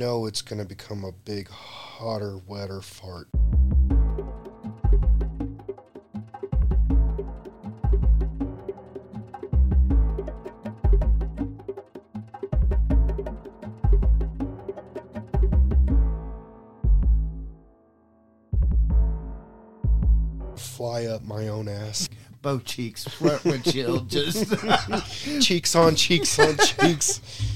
know it's going to become a big, hotter, wetter fart. Fly up my own ass. Both cheeks, front windshield, just cheeks on cheeks on cheeks.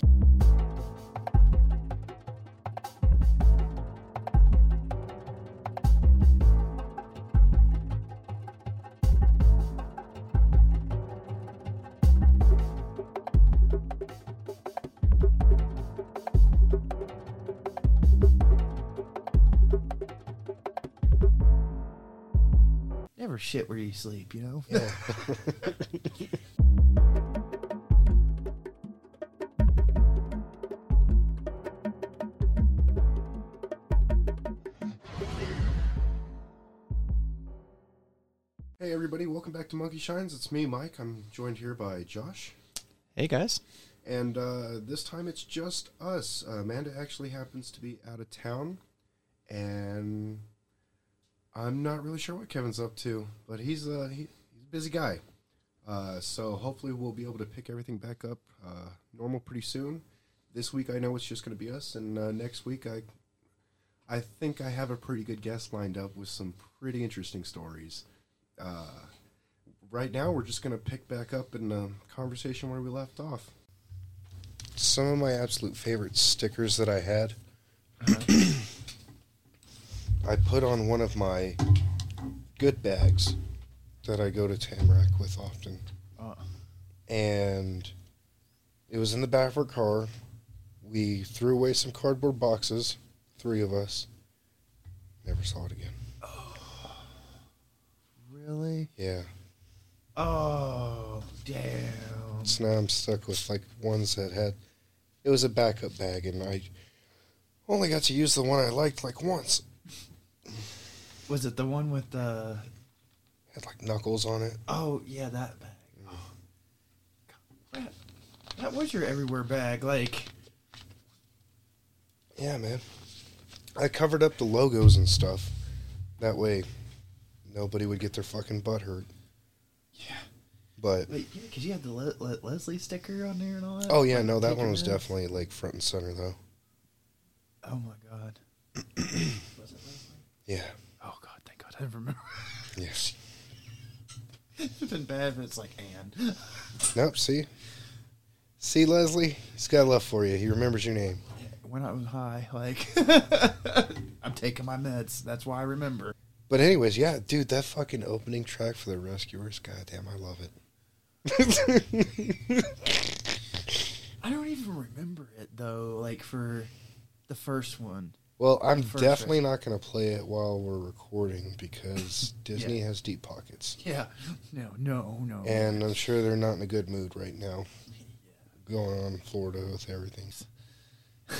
Sleep. You know. Yeah. Hey everybody, welcome back to Monkeyshines. It's me, Mike. I'm joined here by Josh. Hey guys. And uh, this time it's just us. Uh, Amanda actually happens to be out of town, and I'm not really sure what Kevin's up to, but he's a he, he's a busy guy. Uh, so hopefully we'll be able to pick everything back up uh, normal pretty soon. This week I know it's just going to be us, and uh, next week I I think I have a pretty good guest lined up with some pretty interesting stories. Uh, right now we're just going to pick back up in the conversation where we left off. Some of my absolute favorite stickers that I had. I put on one of my good bags that I go to Tamarack with often. Uh, And it was in the back of our car. We threw away some cardboard boxes, three of us. Never saw it again. really? Yeah. Oh, damn. So now I'm stuck with like ones that had. It was a backup bag, and I only got to use the one I liked like once. Was it the one with uh, the? Had like knuckles on it. Oh yeah, that bag. Oh. God, that, that was your everywhere bag. Like, Yeah, man. I covered up the logos and stuff. That way, nobody would get their fucking butt hurt. yeah. But Wait, yeah, because you had the Le- Le- Leslie sticker on there and all that. oh yeah, Like, no, that one was definitely like front and center though. Oh my god. was it Leslie? Yeah. Oh god, thank God, I didn't remember. Yes. it's been bad, but it's like Anne. Nope. See. See, Leslie, he's got love for you. He remembers your name. when I was high, like I'm taking my meds. That's why I remember. But anyways, yeah, dude, that fucking opening track for the Rescuers, goddamn, I love it. I don't even remember it though. Like for the first one. Well, I'm definitely not going to play it while we're recording because Disney Yeah. has deep pockets. Yeah. No, no, no. And I'm sure they're not in a good mood right now. Going on in Florida with everything.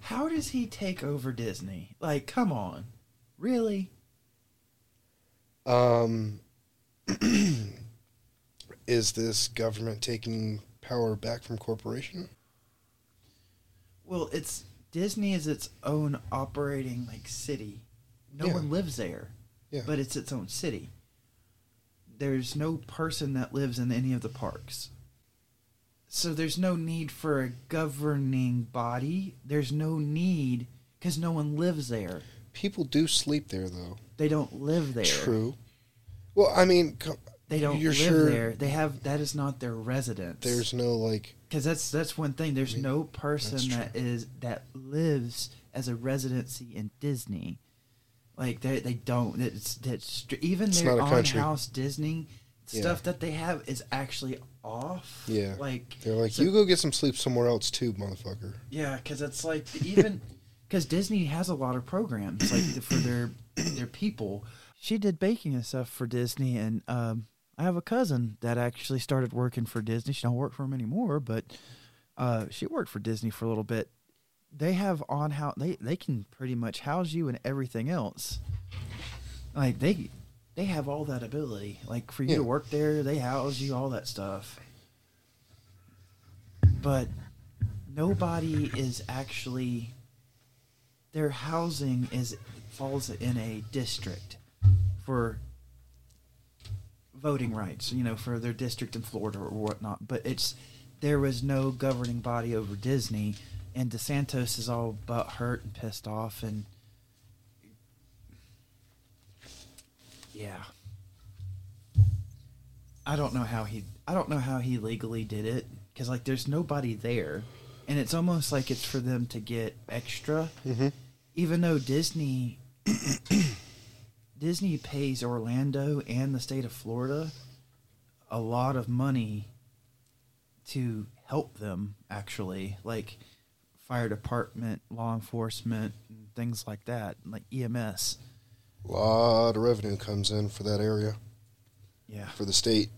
How does he take over Disney? Like, come on, really? Um, is this government taking power back from corporation? Well, it's Disney is its own operating like city. No Yeah. one lives there, Yeah. but it's its own city. There's no person that lives in any of the parks. So there's no need for a governing body. There's no need because no one lives there. People do sleep there, though. They don't live there. True. Well, I mean, co- They don't You're live sure- there. They have that is not their residence. there's no like. Because that's that's one thing. There's no person that is that lives as a residency in Disney. Like they they don't. It's that's even It's their not a on country. house Disney Yeah. stuff that they have is actually off. Yeah. Like They're like, so- you go get some sleep somewhere else too, motherfucker. yeah, because it's like even because Disney has a lot of programs like for their their people. She did baking and stuff for Disney, and um, I have a cousin that actually started working for Disney. She don't work for them anymore, but uh, she worked for Disney for a little bit. They have on how they they can pretty much house you and everything else. Like they they have all that ability. Like for you Yeah. to work there, they house you all that stuff. But nobody is actually their housing is falls in a district for voting rights, you know, for their district in Florida or whatnot. But it's there was no governing body over Disney, and DeSantis is all but hurt and pissed off, and yeah, I don't know how he I don't know how he legally did it because like there's nobody there, and it's almost like it's for them to get extra, Mm-hmm. even though Disney Disney pays Orlando and the state of Florida a lot of money to help them actually like fire department law enforcement and things like that like ems A lot of revenue comes in for that area, yeah. For the state,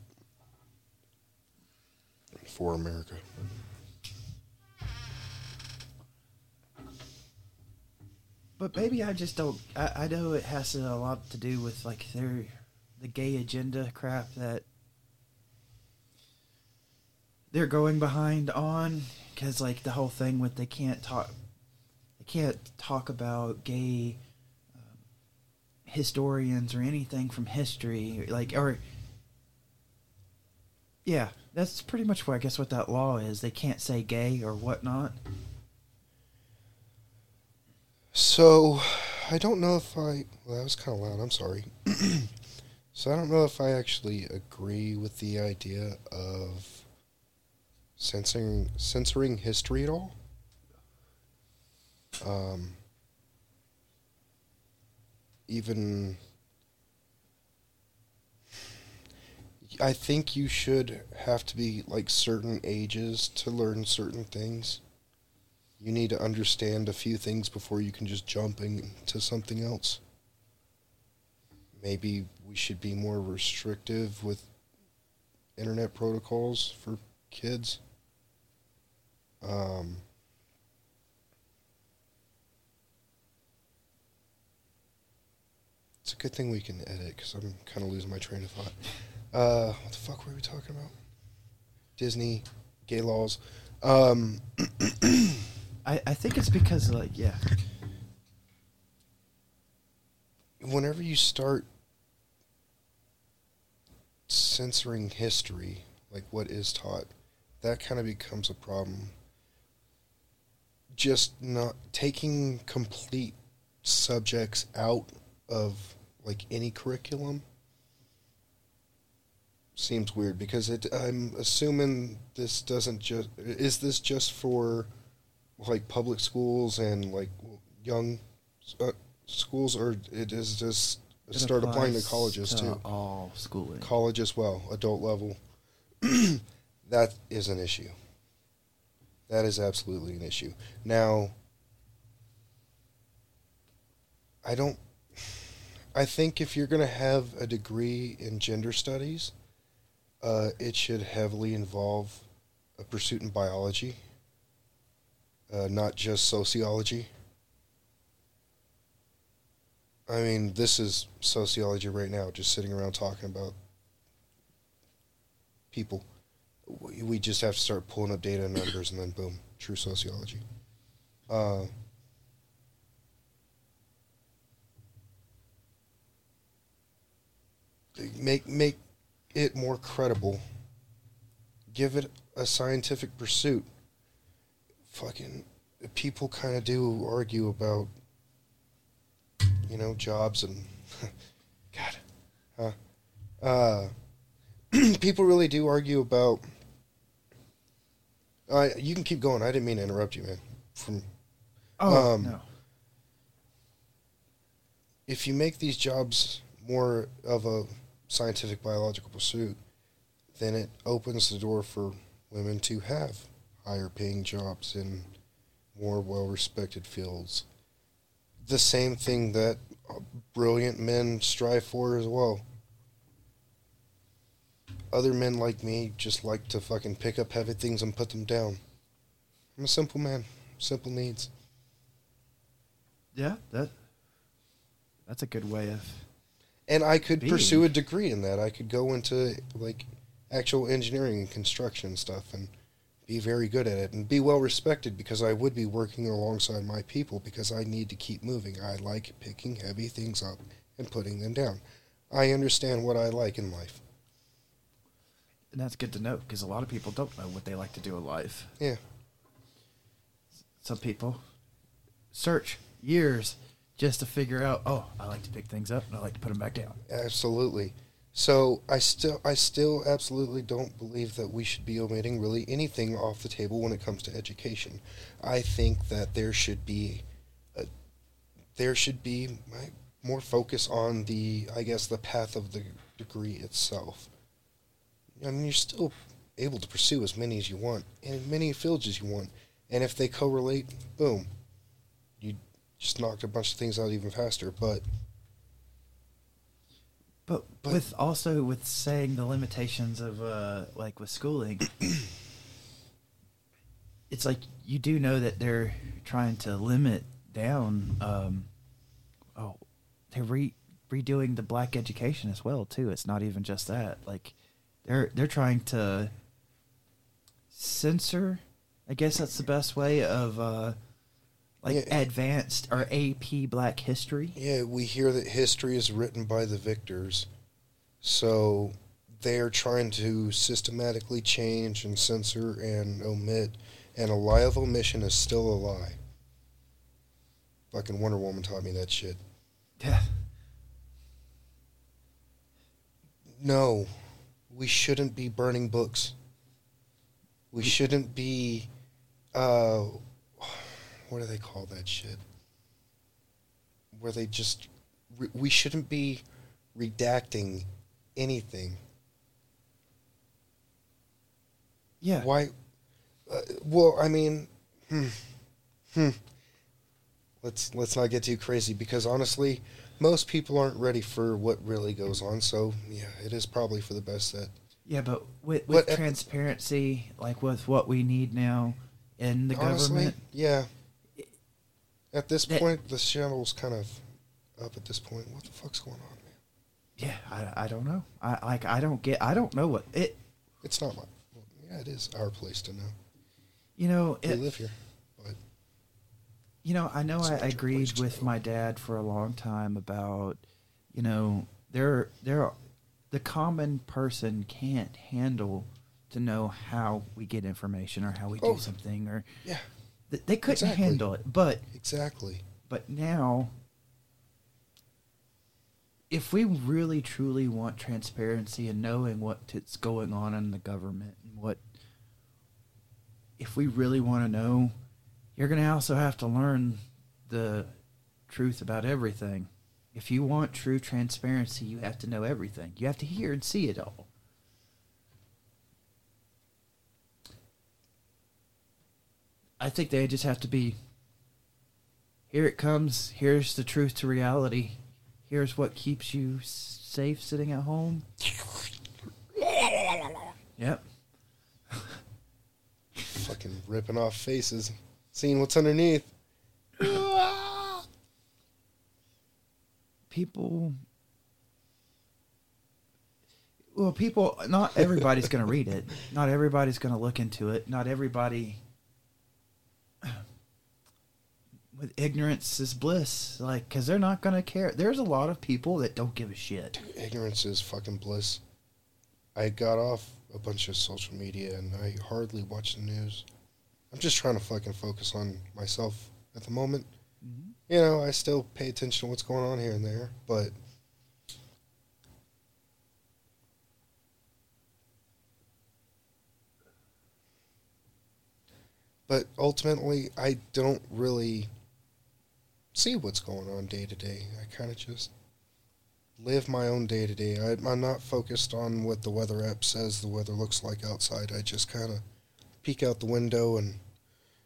for America. But maybe I just don't. I, I know it has a lot to do with like their the gay agenda crap that they're going behind on because like the whole thing with they can't talk they can't talk about gay um, historians or anything from history like or yeah that's pretty much what I guess what that law is they can't say gay or whatnot So, I don't know if I. Well, that was kind of loud. I'm sorry. so, I don't know if I actually agree with the idea of censoring censoring history at all. Um, even. I think you should have to be like certain ages to learn certain things you need to understand a few things before you can just jump into something else. Maybe we should be more restrictive with internet protocols for kids. Um, it's a good thing we can edit because I'm kind of losing my train of thought. Uh, what the fuck were we talking about? Disney, gay laws. Um, I, I think it's because like yeah whenever you start censoring history, like what is taught, that kind of becomes a problem. Just not taking complete subjects out of like any curriculum seems weird because it I'm assuming this doesn't just is this just for like public schools and like young uh, schools or it is just It start applying to colleges to too. all schooling. College as well adult level. That is an issue. That is absolutely an issue. Now i don't i think if you're going to have a degree in gender studies uh, it should heavily involve a pursuit in biology uh, not just sociology I mean, this is sociology right now, just sitting around talking about people. We just have to start pulling up data and numbers, and then boom, true sociology. Uh, make make it more credible. Give it a scientific pursuit. Fucking people kind of do argue about you know, jobs and God, huh? Uh, people really do argue about. Uh, you can keep going. I didn't mean to interrupt you, man. From oh um, no if you make these jobs more of a scientific biological pursuit, then it opens the door for women to have higher paying jobs in more well respected fields. The same thing that brilliant men strive for as well. Other men like me just like to fucking pick up heavy things and put them down. I'm a simple man, simple needs. yeah that that's a good way of and I could Being. pursue a degree in that. I could go into like actual engineering and construction stuff and be very good at it and be well respected because I would be working alongside my people because I need to keep moving. I like picking heavy things up and putting them down. I understand what I like in life. And that's good to know because a lot of people don't know what they like to do in life. Yeah. Some people search years just to figure out, oh, I like to pick things up and I like to put them back down. Absolutely. So I still I still absolutely don't believe that we should be omitting really anything off the table when it comes to education. I think that there should be a, there should be more focus on the I guess the path of the degree itself. I mean, you're still able to pursue as many as you want in as many fields as you want, and if they correlate, boom, you just knocked a bunch of things out even faster. But But, But- with also with saying the limitations of uh like with schooling, it's like you do know that they're trying to limit down. Um, oh, they're re- redoing the black education as well too. It's not even just that. Like they're they're trying to censor. I guess that's the best way of uh, like Yeah. advanced or AP Black History. Yeah, we hear that history is written by the victors. So they're trying to systematically change and censor and omit, and a lie of omission is still a lie. Fucking Wonder Woman taught me that shit. Yeah. No, we shouldn't be burning books. We shouldn't be, uh, what do they call that shit? Where they just, re- we shouldn't be redacting anything. Yeah. Why? Uh, well, I mean, hmm, hmm. Let's let's not get too crazy because honestly, most people aren't ready for what really goes on. So yeah, it is probably for the best that Yeah, but with, with But, transparency, like with what we need now in the honestly, government, yeah. At this That- point, the channel's kind of up. At this point, what the fuck's going on, man? yeah, I, I don't know. I like I don't get. I don't know what it. It's not my. Well, yeah, it is our place to know. You know, We it, live here, but you know. I know I not your place agreed with my dad for a long time about, you know, there there, the common person can't handle to know how we get information or how we Oh. do something or yeah, they couldn't Exactly. handle it. But exactly. But now, if we really truly want transparency and knowing what's going on in the government and what, if we really want to know, you're going to also have to learn the truth about everything. If you want true transparency, you have to know everything. You have to hear and see it all. I think they just have to be here it comes. Here's the truth to reality. Here's what keeps you safe sitting at home. Yep. Fucking ripping off faces, seeing what's underneath. People. Well, people. Not everybody's going to read it. Not everybody's going to look into it. Not everybody. With ignorance is bliss, like, because they're not going to care. There's a lot of people that don't give a shit. Ignorance is fucking bliss. I got off a bunch of social media and I hardly watch the news. I'm just trying to fucking focus on myself at the moment. Mm-hmm. You know, I still pay attention to what's going on here and there, but but ultimately I don't really see what's going on day to day. I kind of just live my own day to day. I'm not focused on what the weather app says the weather looks like outside. I just kind of peek out the window and,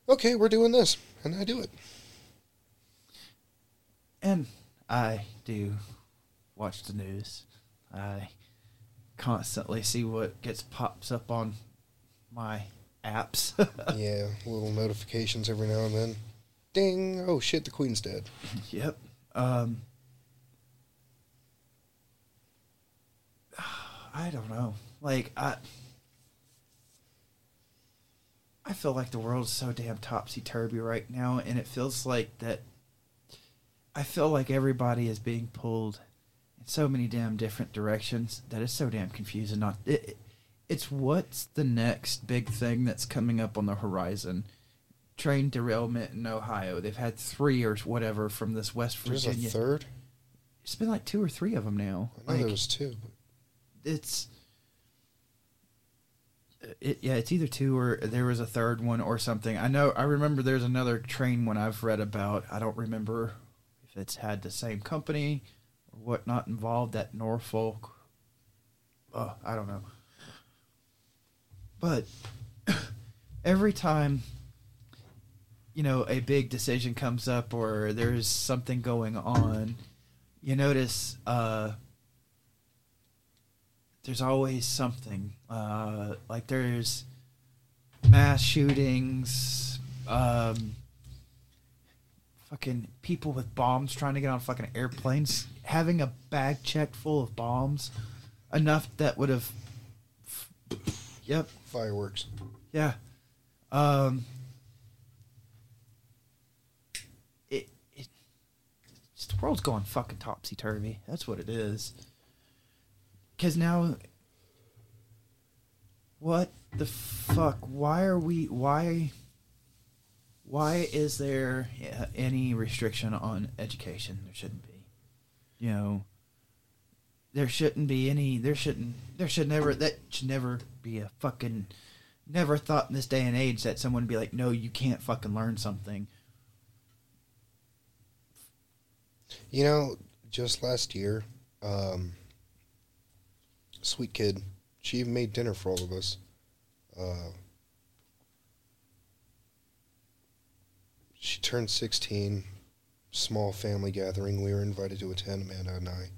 okay, we're doing this, and I do it. And I do watch the news. I constantly see what gets pops up on my apps. yeah, little notifications every now and then. Ding! Oh shit, the queen's dead. yep. Um I don't know. Like I I feel like the world is so damn topsy turvy right now, and it feels like that. I feel like everybody is being pulled in so many damn different directions that it's so damn confusing. Not it, it- it's what's the next big thing that's coming up on the horizon. Train derailment in Ohio. They've had three or whatever from this West There's a Virginia. third. It's been like two or three of them now. I know Like, there was two. it's uh, it, yeah, it's either two or there was a third one or something. I know. I remember there's another train one I've read about. I don't remember if it's had the same company or whatnot involved at Norfolk. Oh, I don't know. But every time you know a big decision comes up or there's something going on, you notice uh there's always something. Uh, like there's mass shootings, um, fucking people with bombs trying to get on fucking airplanes, having a bag checked full of bombs, enough that would have. Yep. Fireworks. Yeah. Um. It, it it's, the world's going fucking topsy turvy. That's what it is. Cause now, what the fuck? Why are we? Why? Why is there any restriction on education? There shouldn't be. You know. There shouldn't be any. There shouldn't. There should never. That should never be a fucking. Never thought in this day and age that someone would be like, "No, you can't fucking learn something." You know, just last year, um, sweet kid, she even made dinner for all of us. Uh, she turned 16, small family gathering. We were invited to attend, Amanda and I.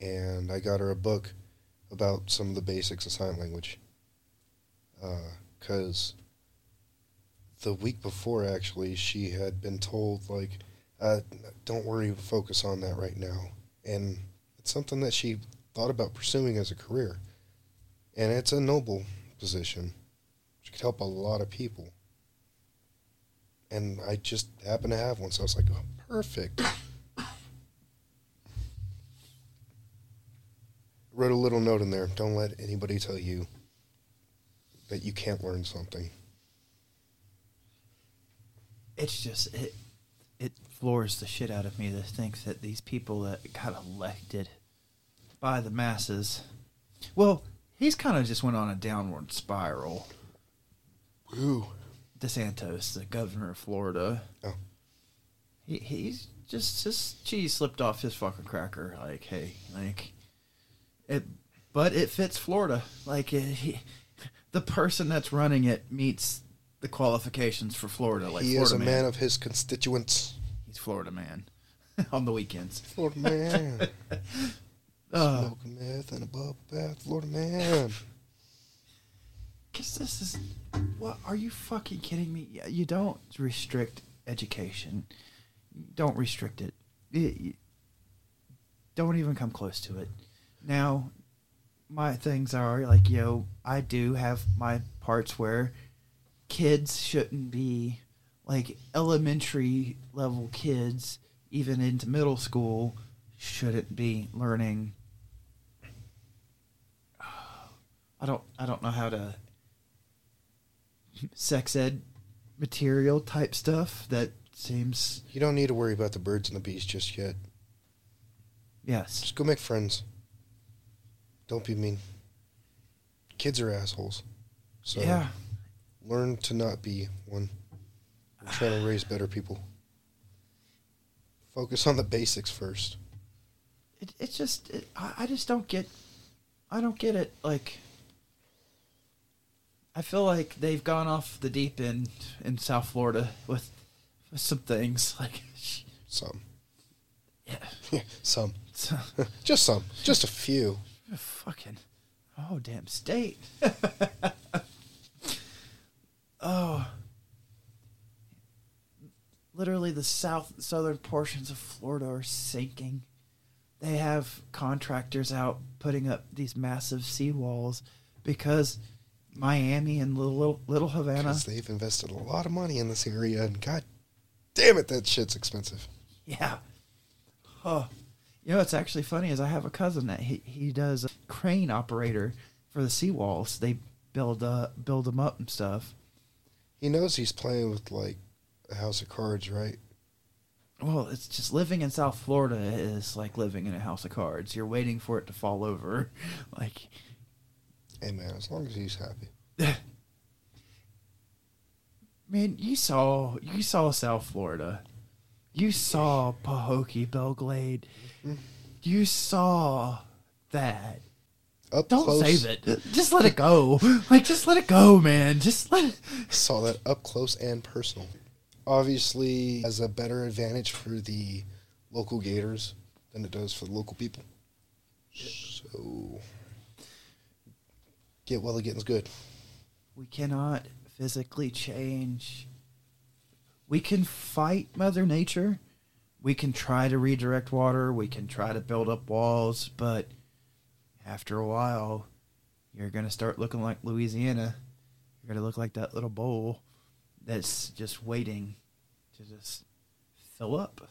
And I got her a book about some of the basics of sign language. Because the week before, actually, she had been told, like, don't worry, focus on that right now. And it's something that she thought about pursuing as a career. And it's a noble position. She could help a lot of people. And I just happened to have one, so I was like, oh, perfect. Wrote a little note in there. Don't let anybody tell you that you can't learn something. it's just it it floors the shit out of me to think that these people that got elected by the masses well he's kind of just went on a downward spiral Ooh. desantis the governor of florida Oh. he, he's just just cheese slipped off his fucking cracker like hey like it but it fits florida like it, he, the person that's running it meets the qualifications for florida like he florida is a man of his constituents. He's Florida man on the weekends. Florida man. Uh, Smoking meth and a bubble bath. Florida man. Cause this is what are you fucking kidding me? Yeah, You don't restrict education. Don't restrict it. You- you- don't even come close to it. Now, my things are like yo. I do have my parts where kids shouldn't be like elementary level kids, even into middle school, shouldn't be learning. I don't. I don't know how to sex ed material type stuff that seems You don't need to worry about the birds and the bees just yet. yes Just go make friends. Don't be mean. Kids are assholes. So yeah learn to not be one. We're trying to raise better people. Focus on the basics first. it, it's just it, I, I just don't get i don't get it like i feel like they've gone off the deep end in south florida with, with some things like Some. yeah Yeah, some. it's, Just some. Just a few. fucking oh damn state oh literally the south southern portions of florida are sinking they have contractors out putting up these massive seawalls because Miami and little little, Havana. They've invested a lot of money in this area, and god damn it, that shit's expensive. Yeah. Oh, you know what's actually funny is I have a cousin that he he does a crane operator for the seawalls. They build uh build them up and stuff. He knows he's playing with like a house of cards, right? Well, it's just living in South Florida is like living in a house of cards. You're waiting for it to fall over. Like, Hey man, as long as he's happy. man, you saw you saw South Florida. You saw Pahokee Belle Glade. Mm-hmm. You saw that. Up Don't close, save it. Just let it go. Like, just let it go, man. Just let it. Saw that up close and personal. Obviously, has a better advantage for the local Gators than it does for the local people. So, get well getting's good. We cannot physically change. We can fight Mother Nature. We can try to redirect water. We can try to build up walls. But after a while, you're going to start looking like Louisiana. You're going to look like that little bowl that's just waiting to just fill up.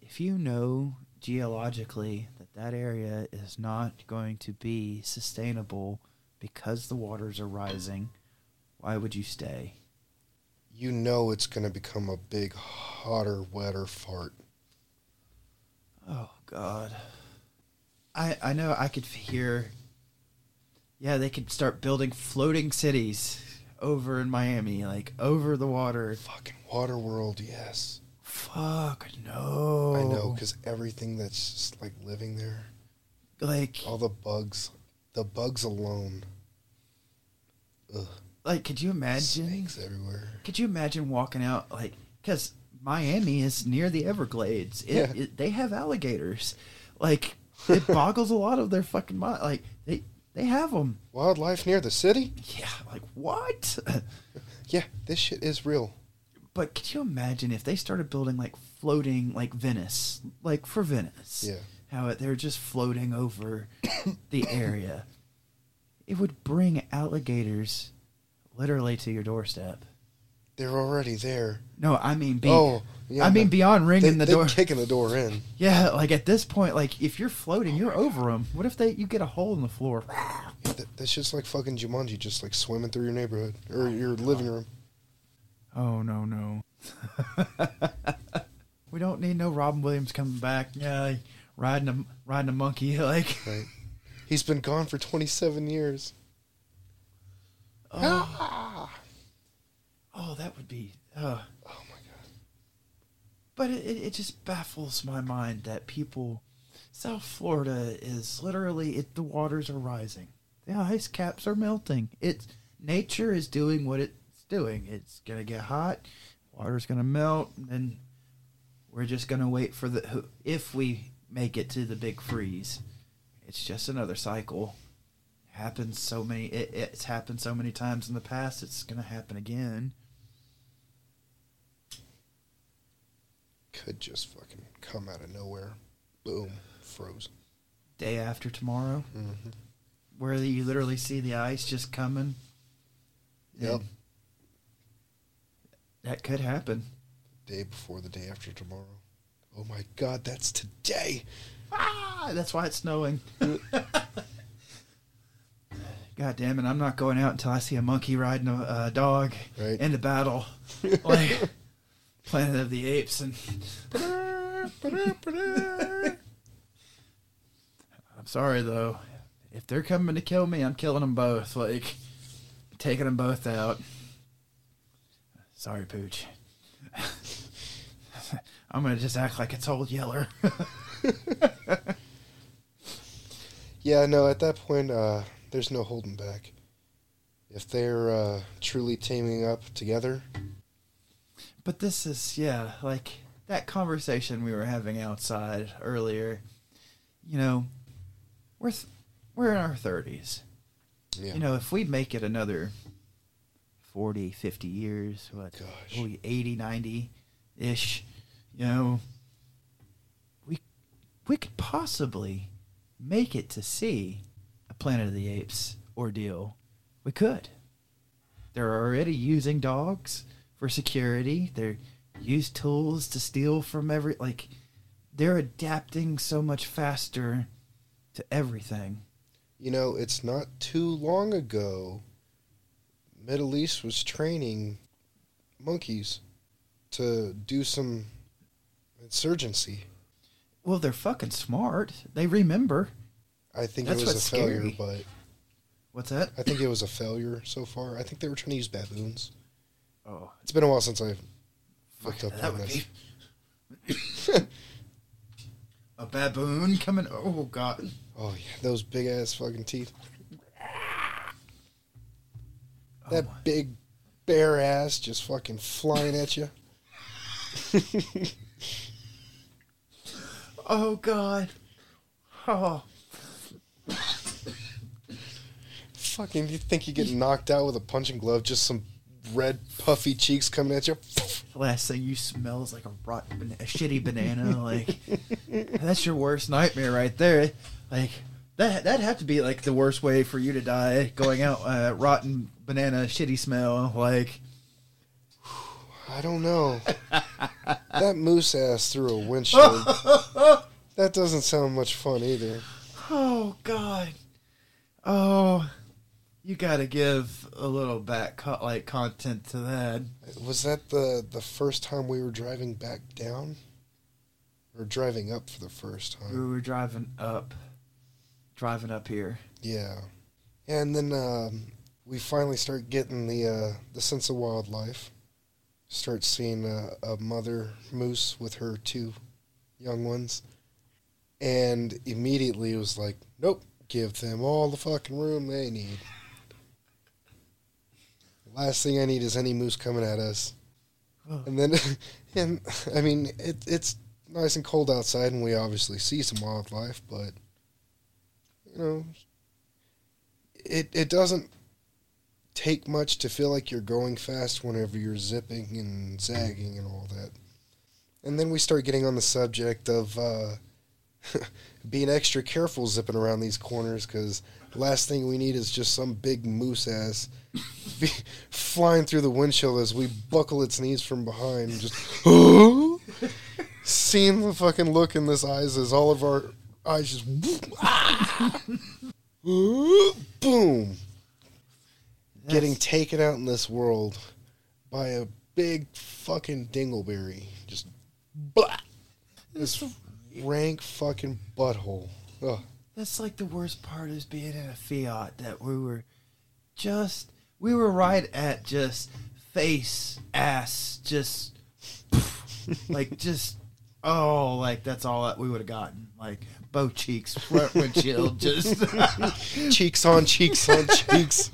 If you know geologically that that area is not going to be sustainable because the waters are rising, why would you stay? You know it's going to become a big, hotter, wetter fart. Oh God. I I know I could hear. Yeah, they could start building floating cities over in Miami, like over the water. Fucking water world, yes. Fuck no. I know, because everything that's just like living there, Like, all the bugs, the bugs alone. Ugh. like, could you imagine? Snakes everywhere. Could you imagine walking out like because Miami is near the Everglades. It, Yeah. it, they have alligators. Like it boggles a lot of their fucking mind. Like they they have them. Wildlife near the city? Yeah. Like what? Yeah, this shit is real. but could you imagine if they started building like floating like Venice, like for Venice? Yeah. How it, they're just floating over the area. It would bring alligators literally to your doorstep. They're already there. No, I mean, be, oh, yeah. I mean beyond ringing the they're door. kicking the door in. Yeah, like at this point, like if you're floating, you're over them. What if they you get a hole in the floor? Yeah, that, that's just like fucking Jumanji, just like swimming through your neighborhood or your living room. Oh no no. we don't need no Robin Williams coming back. Yeah, like, riding a riding a monkey like. Right. He's been gone for 27 years. Oh, oh that would be. Uh, Oh. But it, it just baffles my mind that people. South Florida is literally it. The waters are rising. The ice caps are melting. It's nature is doing what it's doing. It's gonna get hot. Water's gonna melt, and then we're just gonna wait for the if we make it to the big freeze. It's just another cycle. Happens so many. It, it's happened so many times in the past. It's gonna happen again. Could just fucking come out of nowhere. Boom. Frozen. Day after tomorrow, hmm where you literally see the ice just coming. Yep. That could happen. Day before the day after tomorrow. Oh my god, that's today. Ah, that's why it's snowing. God damn it! I'm not going out until I see a monkey riding a uh, dog Right. into battle, like Planet of the Apes. And I'm sorry though, if they're coming to kill me, I'm killing them both. Like taking them both out. Sorry, Pooch. I'm gonna just act like it's old Yeller. Yeah, no, at that point, uh, there's no holding back. If they're uh, truly teaming up together, But this is yeah, like that conversation we were having outside earlier. You know, we're th- we're in our 30s. yeah. You know, if we make it another 40, 50 years, what Gosh. oh, 80, 90 ish, you know, we we could possibly make it to see a Planet of the Apes ordeal. We could. They're already using dogs for security. They're use tools to steal from every like they're adapting so much faster to everything. You know, it's not too long ago Middle East was training monkeys to do some insurgency. Well, they're fucking smart. They remember. I think That's it was a failure, scary. but What's that? I think it was a failure so far. I think they were trying to use baboons. Oh, It's been a while since I've looked up that on would this. be a baboon coming. Oh god. Oh yeah, those big ass fucking teeth. Oh, That my- big bare ass just fucking flying at you. oh god. Oh. Fucking, you think you get knocked out with a punching glove? Just some red puffy cheeks coming at you. The last thing you smell is like a rotten, a shitty banana. Like that's your worst nightmare right there. Like that that'd have to be like the worst way for you to die. Going out uh, rotten banana, shitty smell. Like I don't know. that moose ass through a windshield. that doesn't sound much fun either. oh god. Oh, you got to give a little back co- like content to that. Was that the the first time we were driving back down, or driving up for the first time? We were driving up, driving up here. Yeah, and then um, we finally start getting the uh, the sense of wildlife. Start seeing a, a mother moose with her two young ones, and immediately it was like, nope, give them all the fucking room they need. Last thing I need is any moose coming at us. Oh. And then, and I mean, it, it's nice and cold outside, and we obviously see some wildlife, but you know, it it doesn't take much to feel like you're going fast whenever you're zipping and zagging and all that. And then we start getting on the subject of uh, being extra careful zipping around these corners because last thing we need is just some big moose ass flying through the windshield as we buckle its knees from behind just seeing the fucking look in this eyes as all of our eyes just boom. Getting taken out in this world by a big fucking dingleberry. Just blah. This rank fucking butthole. Ugh. That's like the worst part is being in a Fiat that we were just we were right at just face ass just like just oh like that's all that we would have gotten. Like both cheeks front windshield just cheeks on cheeks on cheeks.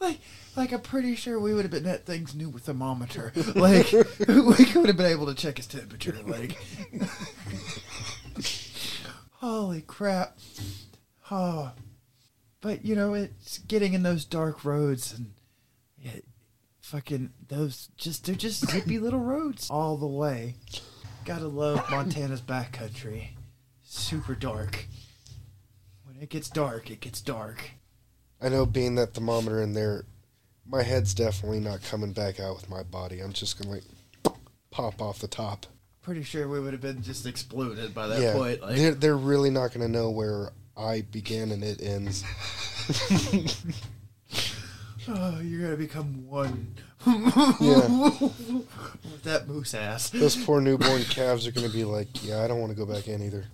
Like like I'm pretty sure we would have been at things new with thermometer. Like we could have been able to check his temperature like. Holy crap. Oh but you know it's getting in those dark roads and yeah, fucking those just they're just zippy little roads all the way. Gotta love montana's backcountry. Super dark. When it gets dark it gets dark. I know being that thermometer in there, my head's definitely not coming back out with my body. I'm just gonna like pop off the top. pretty sure we would have been just exploded by that yeah, point like they're they're really not gonna know where I begin and it ends. oh you're gonna become one Yeah. with that moose ass Those poor newborn calves are gonna be like, yeah, I don't want to go back in either.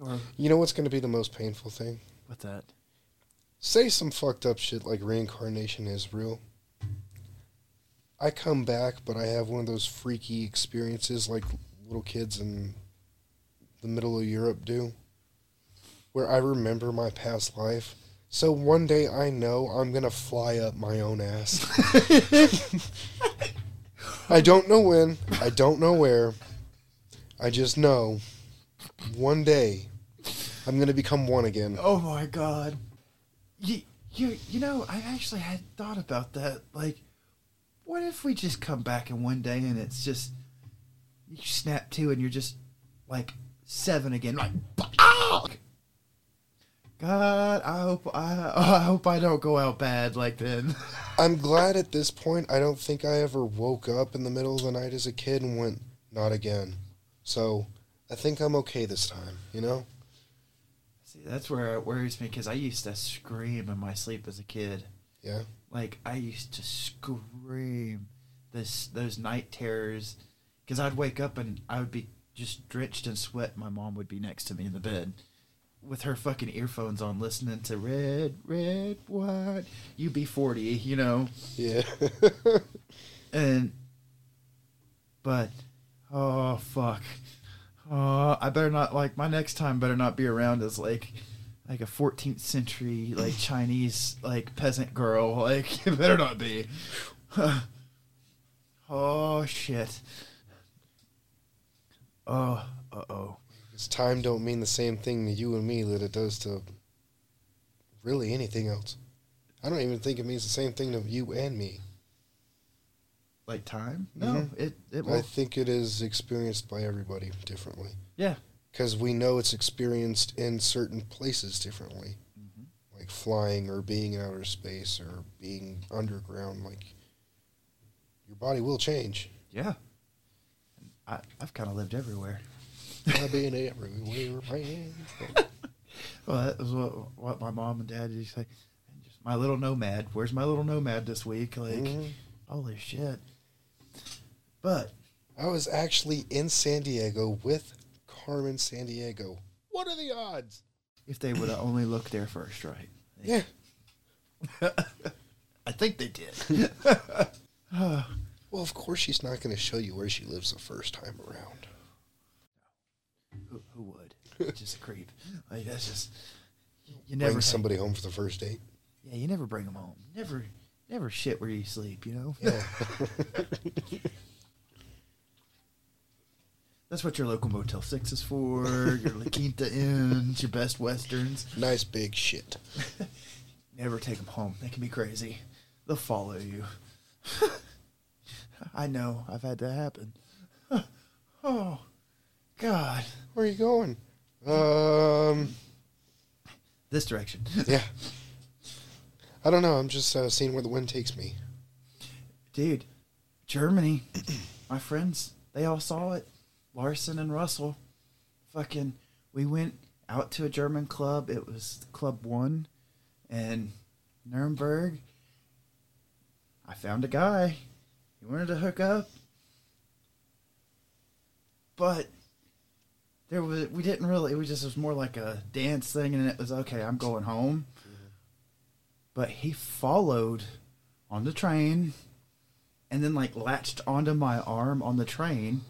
or You know what's gonna be the most painful thing? what's that Say some fucked up shit like reincarnation is real. I come back, but I have one of those freaky experiences like little kids in the middle of Europe do, where I remember my past life. So one day I know I'm gonna fly up my own ass. I don't know when, I don't know where. I just know one day I'm gonna become one again. Oh my god. You you you know, I actually had thought about that. Like, what if we just come back in one day and it's just you snap to and you're just like seven again, like oh! God, I hope I, oh, I hope I don't go out bad like then. I'm glad at this point I don't think I ever woke up in the middle of the night as a kid and went, not again. So I think I'm okay this time, you know? See, that's where it worries me because I used to scream in my sleep as a kid. Yeah. Like I used to scream this those night terrors because I'd wake up and I would be just drenched in sweat. My mom would be next to me in the bed with her fucking earphones on, listening to Red, Red, Wine, UB40, you know. Yeah. And but oh fuck. Oh, I better not like my next time better not be around as like like a 14th century like Chinese like peasant girl. Like it better not be. oh shit. Oh, uh-oh. Because time don't mean the same thing to you and me that it does to really anything else. I don't even think it means the same thing to you and me. Like time? No, Mhm. it it I think it is experienced by everybody differently. Yeah. Because we know it's experienced in certain places differently. Mhm. Like flying or being in outer space or being underground. Like, your body will change. Yeah. I I've kind of lived everywhere. I've been everywhere, man. Well, that was what, what my mom and dad used to say. Just my little nomad. Where's my little nomad this week? Like, Mhm. holy shit. But I was actually in San Diego with Carmen Sandiego. What are the odds? if they would have only looked there first, right? Yeah. I think they did. Well, of course she's not going to show you where she lives the first time around. who, who would? Just a creep. Like that's just you, you never Bring somebody home for the first date. Yeah, you never bring them home. Never, never shit where you sleep. You know. Yeah. That's what your local Motel Six is for. your La Quinta Inns, your Best Westerns. nice big shit. Never take them home. They can be crazy. They'll follow you. I know. I've had that happen. oh, God. Where are you going? Um, This direction. yeah. I don't know. I'm just uh, seeing where the wind takes me. Dude, Germany. My friends, they all saw it. Larson and Russell. Fucking, we went out to a German club. It was Club One in Nuremberg. I found a guy. He wanted to hook up. But there was we didn't really it was just it was more like a dance thing and it was okay, I'm going home. Mm-hmm. But he followed on the train and then like latched onto my arm on the train.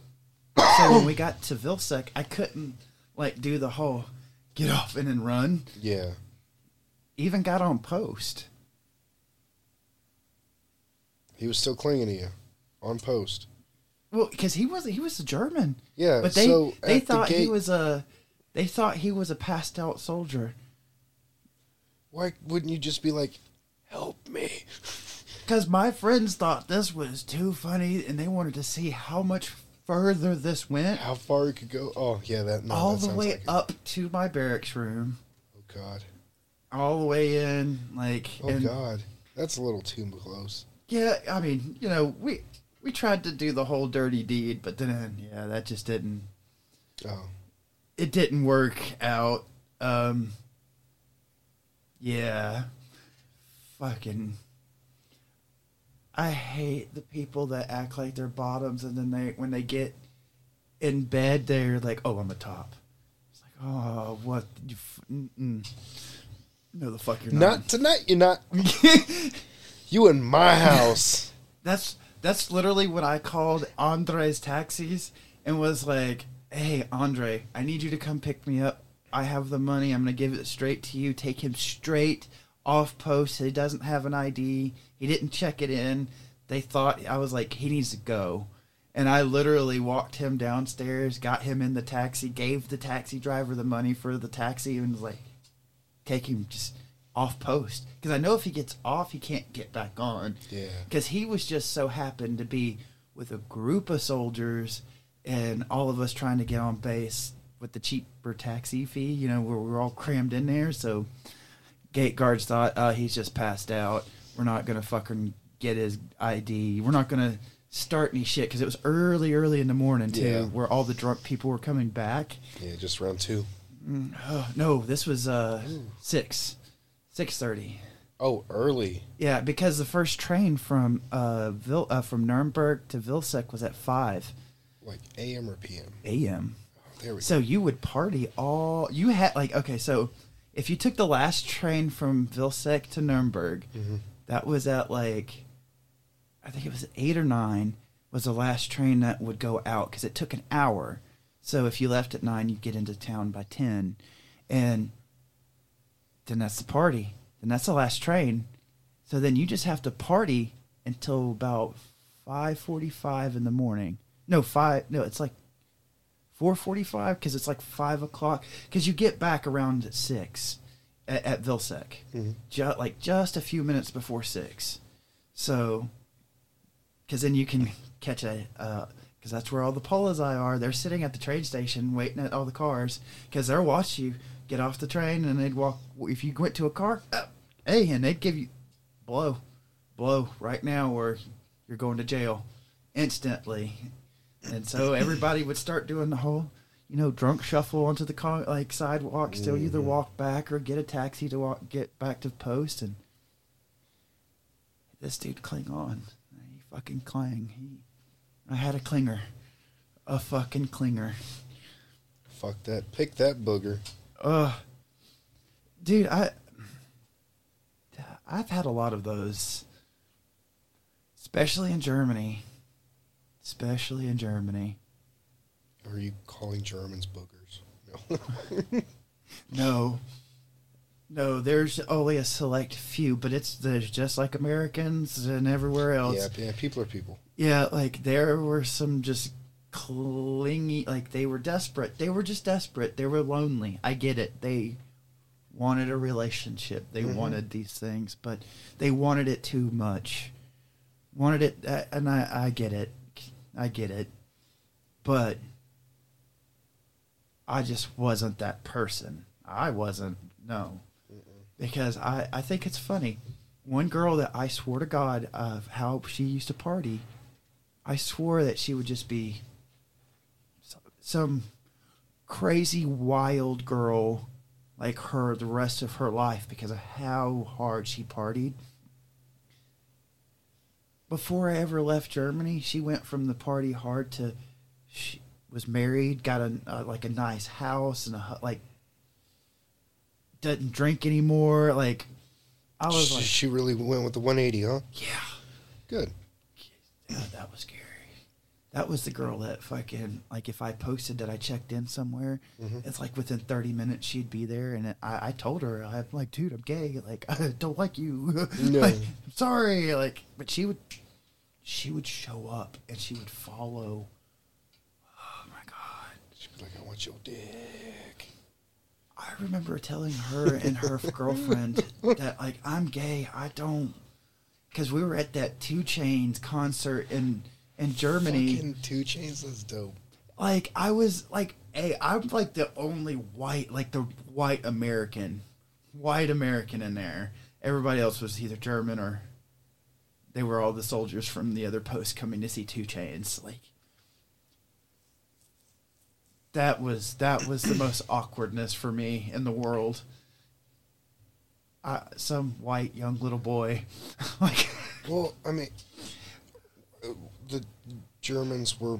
so when we got to Vilseck, I couldn't like do the whole get off and then run. Yeah. Even got on post. He was still clinging to you on post. Well, because he was he was a German, Yeah. but they so they at the thought he was a they thought he was a passed out soldier. Why wouldn't you just be like, help me? Because my friends thought this was too funny, and they wanted to see how much further this went, How far it could go? Oh, yeah, that no, all that the way like up to my barracks room, Oh God. all the way in. Like, Oh and God. That's a little too close. yeah, I mean, you know, we we tried to do the whole dirty deed, but then yeah, that just didn't Oh. it didn't work out. Um, yeah, fucking. I hate the people that act like they're bottoms, and then they when they get in bed, they're like, "Oh, I'm a top." It's like, "Oh, what? You f- mm-mm. no, the fuck you're Not not." tonight. You're not. You in my house. that's that's literally what I called Andre's taxis and was like, "Hey, Andre, I need you to come pick me up. I have the money. I'm gonna give it straight to you. Take him straight off post. He doesn't have an ID. He didn't check it in. They thought I was like, he needs to go." And I literally walked him downstairs, got him in the taxi, gave the taxi driver the money for the taxi, and was like, take him just off post because I know if he gets off, he can't get back on. Yeah. Because he was just so happened to be with a group of soldiers, and all of us trying to get on base with the cheaper taxi fee. You know, where we're all crammed in there. So gate guards thought, oh, he's just passed out. We're not gonna fucking get his ID. We're not gonna start any shit because it was early, early in the morning too, Yeah. where all the drunk people were coming back. Yeah, just round two. Oh, no, this was uh six, six thirty. Oh, early. Yeah, because the first train from uh, Vil- uh from Nuremberg to Vilseck was at five Like AM or PM. a.m. There we So you would party all you had like okay, so if you took the last train from Vilseck to Nuremberg, Mhm. that was at like I think it was eight or nine was the last train that would go out because it took an hour. So if you left at nine, you'd get into town by ten, and then that's the party. Then that's the last train. So then you just have to party until about five forty-five in the morning. No, five. No, it's like four forty-five because it's like five o'clock. Because you get back around at six at, at Vilseck, Mhm. ju- like just a few minutes before six. So, because then you can catch a. Because that's where all the polizei are. They're sitting at the train station waiting at all the cars. Because they'll watch you get off the train and they'd walk. If you went to a car, hey, and they'd give you blow, blow right now, or you're going to jail instantly. And so everybody would start doing the whole, you know, drunk shuffle onto the car, like sidewalks to either mm-hmm. walk back or get a taxi to walk get back to post. And this dude cling on, he fucking clang. He, I had a clinger, a fucking clinger. Fuck that. Pick that booger. Ugh, dude, I, I've had a lot of those, especially in Germany. Especially in Germany. Are you calling Germans boogers? No. No, no, there's only a select few, but it's there's just like Americans and everywhere else. yeah, yeah, people are people. Yeah, like there were some just clingy, like they were desperate. They were just desperate. They were lonely. I get it. They wanted a relationship. They Mhm. wanted these things, but they wanted it too much. Wanted it, uh, and I, I get it. I get it. But I just wasn't that person. I wasn't, no. Because I, I think it's funny. One girl that I swore to God of how she used to party, I swore that she would just be some crazy wild girl like her the rest of her life because of how hard she partied. Before I ever left Germany, she went from the party hard to she was married, got a uh, like a nice house and a like doesn't drink anymore. Like I was she, like, she really went with the 180, huh? yeah, Good. yeah, that was scary. That was the girl that fucking like if I posted that I checked in somewhere, Mhm. it's like within thirty minutes she'd be there, and I, I told her I'm like, dude, I'm gay, like I don't like you, No. like, I'm sorry, like, but she would, she would show up and she would follow. Oh my god, She'd be like, I want your dick. I remember telling her and her girlfriend that like I'm gay. I don't because we were at that 2 Chainz concert in in Germany. Fucking 2 Chainz, that's dope. Like I was like, hey, I'm like the only white, like the white American, white American in there. Everybody else was either German or they were all the soldiers from the other post coming to see 2 Chainz. Like that was that was the most awkwardness for me in the world. I, some white young little boy, like Well, I mean, the Germans were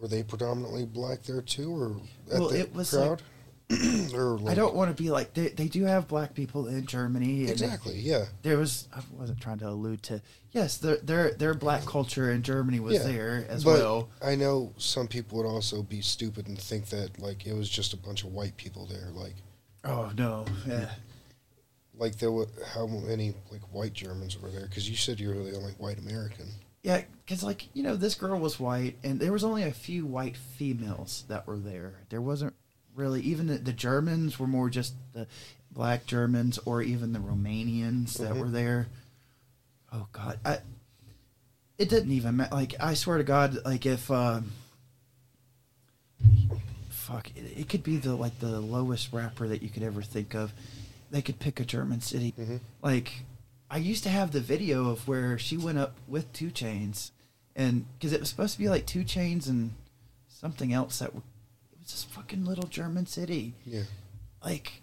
were they predominantly black there too, or at Well, the it was crowd? or I don't want to be like they, they do have black people in Germany. exactly. Yeah, there was I wasn't trying to allude to yes their their their black culture in Germany was yeah. there as but well. I know some people would also be stupid and think that like it was just a bunch of white people there. Like, Oh no, yeah. like there were how many like white Germans were there? Because you said you were the only white American. Yeah, because like you know, this girl was white, and there was only a few white females that were there. There wasn't really even the, the Germans were more just the black Germans, or even the Romanians that Mhm. were there. Oh God, I, it didn't even matter. Like I swear to God, like if um, fuck, it, it could be the like the lowest rapper that you could ever think of. They could pick a German city. Mhm. Like, I used to have the video of where she went up with 2 Chainz, and because it was supposed to be like 2 Chainz and something else that w- it was this fucking little German city. Yeah. Like,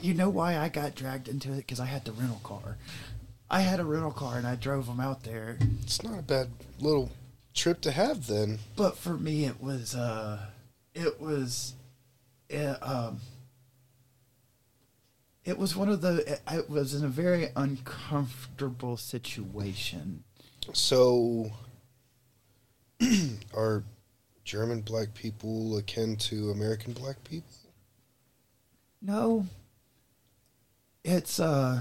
you know why I got dragged into it? Because I had the rental car. I had a rental car and I drove them out there. It's not a bad little trip to have then. But for me, it was, uh, it was, it, um, it was one of the, I was in a very uncomfortable situation. So, are German black people akin to American black people? No, it's, uh,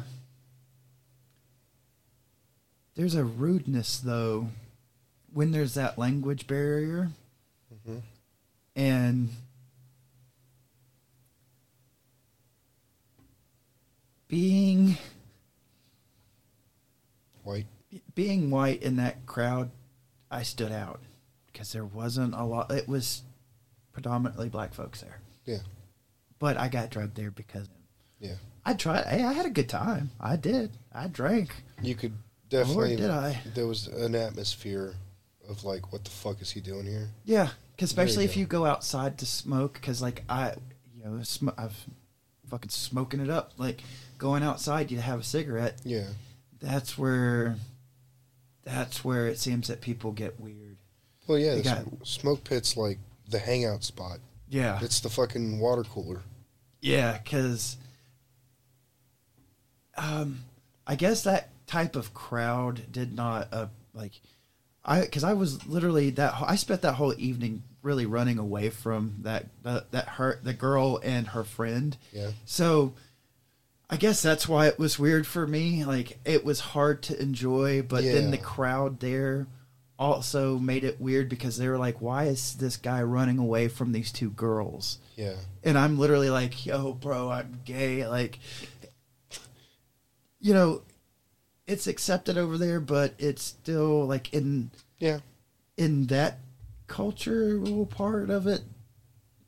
there's a rudeness though when there's that language barrier Mhm. and being White. being white in that crowd i stood out because there wasn't a lot it was predominantly black folks there Yeah. but i got drugged there because Yeah. i tried hey, i had a good time i did i drank You could definitely. Lord, did i There was an atmosphere of like, what the fuck is he doing here? Yeah, because There you especially if go. you go outside to smoke, because like I, you know, sm- I've fucking smoking it up. Like going outside, you have a cigarette. Yeah. That's where, that's where it seems that people get weird. Well, yeah. Got- smoke pit's like the hangout spot. Yeah, It's the fucking water cooler. yeah, because, um, I guess that type of crowd did not uh like, I because I was literally that I spent that whole evening really running away from that that that her the girl and her friend. Yeah. So I guess that's why it was weird for me. Like it was hard to enjoy, but then the crowd there also made it weird because they were like, "Why is this guy running away from these two girls?" Yeah. And I'm literally like, "Yo, bro, I'm gay." Like, you know, it's accepted over there, but it's still like in Yeah. in that cultural part of it,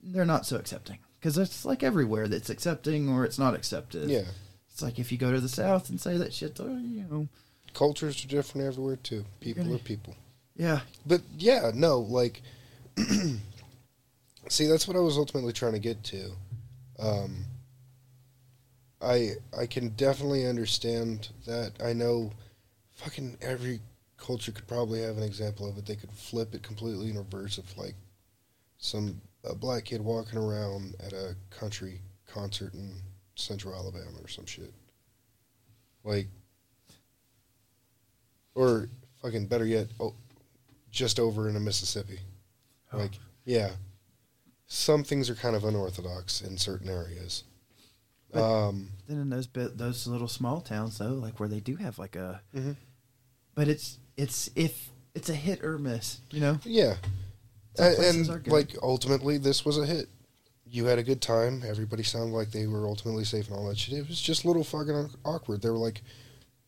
they're not so accepting because it's like everywhere that's accepting or it's not accepted. Yeah. It's like if you go to the South and say that shit, oh, you know, Cultures are different everywhere too. People gonna- are people. yeah, But yeah, no, like, see, that's what I was ultimately trying to get to. Um, I I can definitely understand that. I know, fucking every culture could probably have an example of it. They could flip it completely in reverse of like some a black kid walking around at a country concert in Central Alabama or some shit. Like, or fucking better yet, oh, just over in a Mississippi. Oh. Like, yeah, some things are kind of unorthodox in certain areas. But- um, then in those bit those little small towns though, like where they do have like a, Mhm. but it's it's if it's a hit or miss, you know. yeah, Some A- places and, like ultimately, this was a hit. You had a good time. Everybody sounded like they were ultimately safe and all that shit. It was just a little fucking awkward. They were like,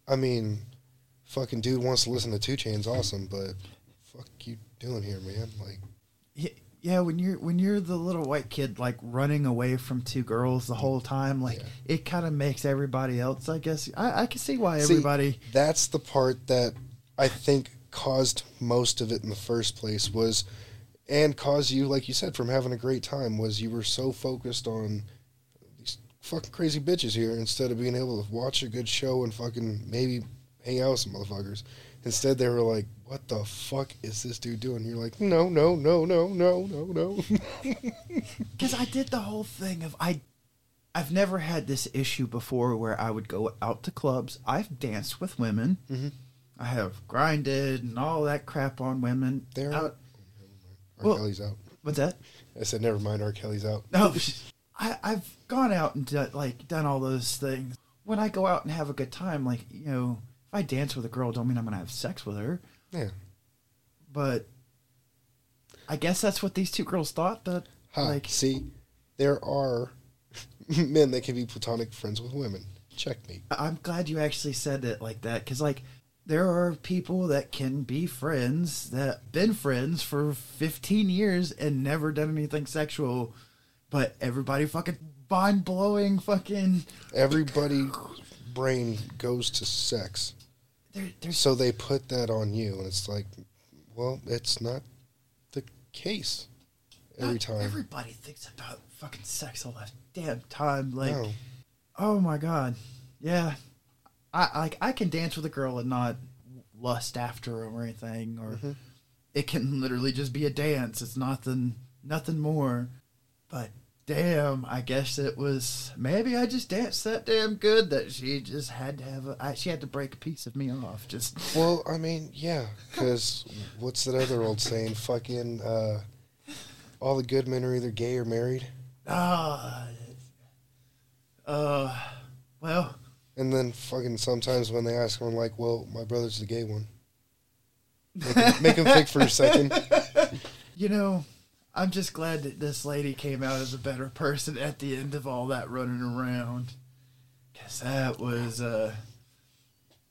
I mean, fucking dude wants to listen to 2 Chainz, awesome, but fuck you doing here, man? Like, Y- Yeah, when you're when you're the little white kid like running away from two girls the whole time, like Yeah. it kind of makes everybody else. I guess I, I can see why See, everybody. that's the part that I think caused most of it in the first place was and cause you like you said from having a great time was you were so focused on these fucking crazy bitches here instead of being able to watch a good show and fucking maybe hang out with some motherfuckers instead they were like what the fuck is this dude doing you're like no no no no no no no Because I did the whole thing of I, I've never had this issue before where I would go out to clubs. I've danced with women. Mhm. I have grinded and all that crap on women. They're- out. R. Well- Kelly's out What's that? I said never mind R. Kelly's out No, I, I've gone out and like done all those things. When I go out and have a good time, like you know, if I dance with a girl, don't mean I'm gonna have sex with her. yeah But I guess that's what these two girls thought. That Ha, like see, there are men that can be platonic friends with women. Checkmate. I'm glad you actually said it like that because like there are people that can be friends that been friends for 15 years and never done anything sexual, but everybody fucking mind blowing fucking. Everybody brain goes to sex. There, So they put that on you, and it's like, well, it's not the case every time. Everybody thinks about fucking sex all the damn time. Like, no. oh my god, yeah. I like I can dance with a girl and not lust after her or anything, or Mhm. it can literally just be a dance. It's nothing, nothing more. But damn, I guess it was maybe I just danced that damn good that she just had to have a. I, she had to break a piece of me off. Just Well, I mean, yeah, because what's that other old saying? Fucking, uh, all the good men are either gay or married. ah, uh, well, And then fucking sometimes when they ask I'm like, well, my brother's the gay one. Make him, make him think for a second. you know, I'm just glad that this lady came out as a better person at the end of all that running around. Cause that was, uh,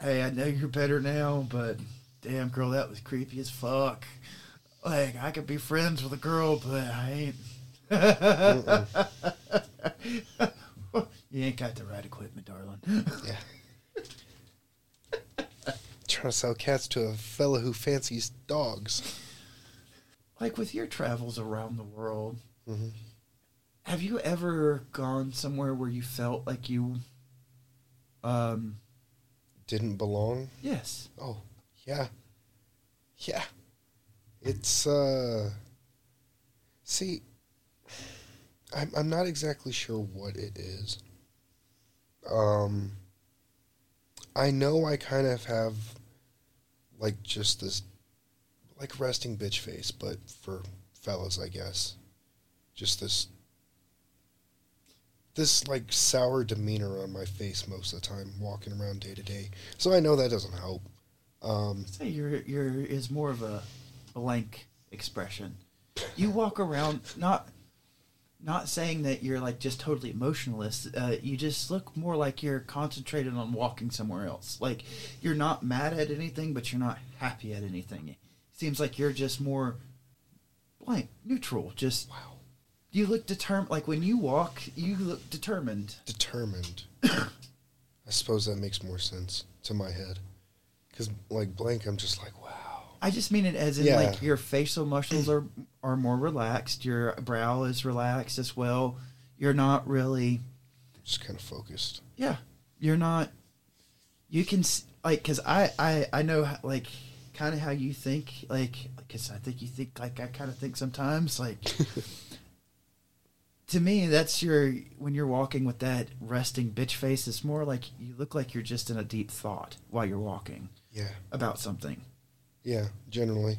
hey, I know you're better now, but damn, girl, that was creepy as fuck. Like, I could be friends with a girl, but I ain't. you ain't got the right equipment, darling. Yeah. Trying to sell cats to a fella who fancies dogs. like, with your travels around the world, hmm Have you ever gone somewhere where you felt like you, um, Didn't belong. yes, Oh, yeah. Yeah. It's, uh. See, I'm, I'm not exactly sure what it is. Um. I know I kind of have, like, just this, like, resting bitch face, but for fellas, I guess. Just this, this, like, sour demeanor on my face most of the time, walking around day to day. So I know that doesn't help. Um, say your your is more of a blank expression. You walk around not not saying that you're like just totally emotionless. Uh, you just look more like you're concentrated on walking somewhere else. Like you're not mad at anything, but you're not happy at anything. It seems like you're just more blank, neutral. Just wow. you look determined. Like when you walk, you look determined. Determined. I suppose that makes more sense to my head. Because, like, blank, I'm just like, wow. I just mean it as in Yeah. like your facial muscles are are more relaxed. Your brow is relaxed as well. You're not really, Just kind of focused. yeah. You're not. You can like because I I I know like kind of how you think like because I think you think like I kind of think sometimes like. To me, that's your when you're walking with that resting bitch face. It's more like you look like you're just in a deep thought while you're walking Yeah. about something. Yeah, generally.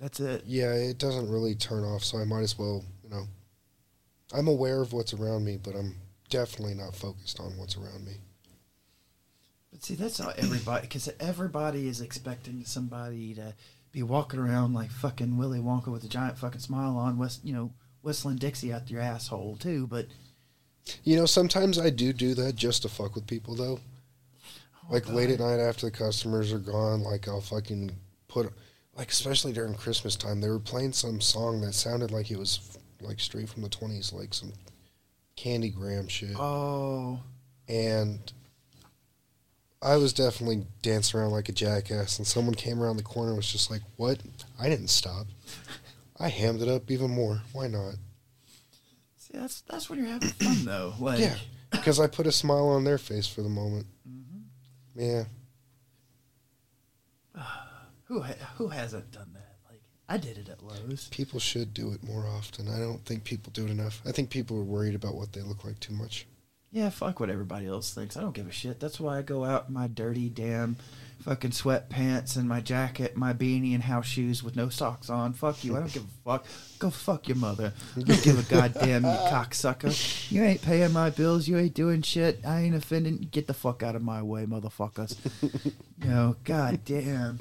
That's it. Yeah, it doesn't really turn off, so I might as well, you know. I'm aware of what's around me, but I'm definitely not focused on what's around me. But see, that's not everybody, because everybody is expecting somebody to be walking around like fucking Willy Wonka with a giant fucking smile on, whist, you know, whistling Dixie out your asshole too. But You know, sometimes I do do that just to fuck with people, though. Like late at night after the customers are gone, like I'll fucking put, like especially during Christmas time, they were playing some song that sounded like it was like straight from the twenties, like some Candy Graham shit, Oh, and I was definitely dancing around like a jackass. And someone came around the corner and was just like, "What? I didn't stop. I hammed it up even more. Why not? see, that's that's when you're having fun though. Like, Yeah, because I put a smile on their face for the moment. Yeah, who ha- who hasn't done that? Like, I did it at Lowe's. People should do it more often. I don't think people do it enough. I think people are worried about what they look like too much. Yeah, fuck what everybody else thinks. I don't give a shit. That's why I go out in my dirty damn fucking sweatpants and my jacket, my beanie and house shoes with no socks on. Fuck you. I don't give a fuck. Go fuck your mother. I don't give a goddamn you cocksucker. You ain't paying my bills. You ain't doing shit. I ain't offending. Get the fuck out of my way, motherfuckers. you know, goddamn.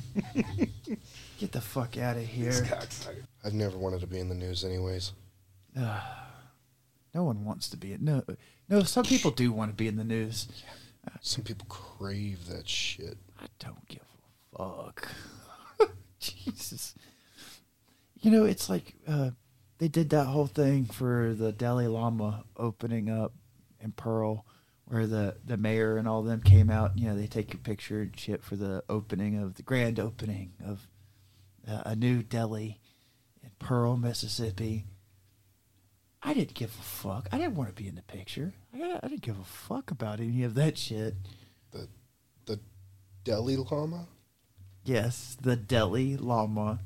Get the fuck out of here. I've never wanted to be in the news, anyways. No one wants to be in no no, some people do want to be in the news. Some people crave that shit. I don't give a fuck. Jesus. You know, it's like uh, they did that whole thing for the Dalai Lama opening up in Pearl, where the, the mayor and all of them came out. You know, they take your picture and shit for the opening of the grand opening of uh, a new deli in Pearl, Mississippi. I didn't give a fuck. I didn't want to be in the picture. I, I didn't give a fuck about any of that shit. Delhi Lama. Yes, the Delhi Lama.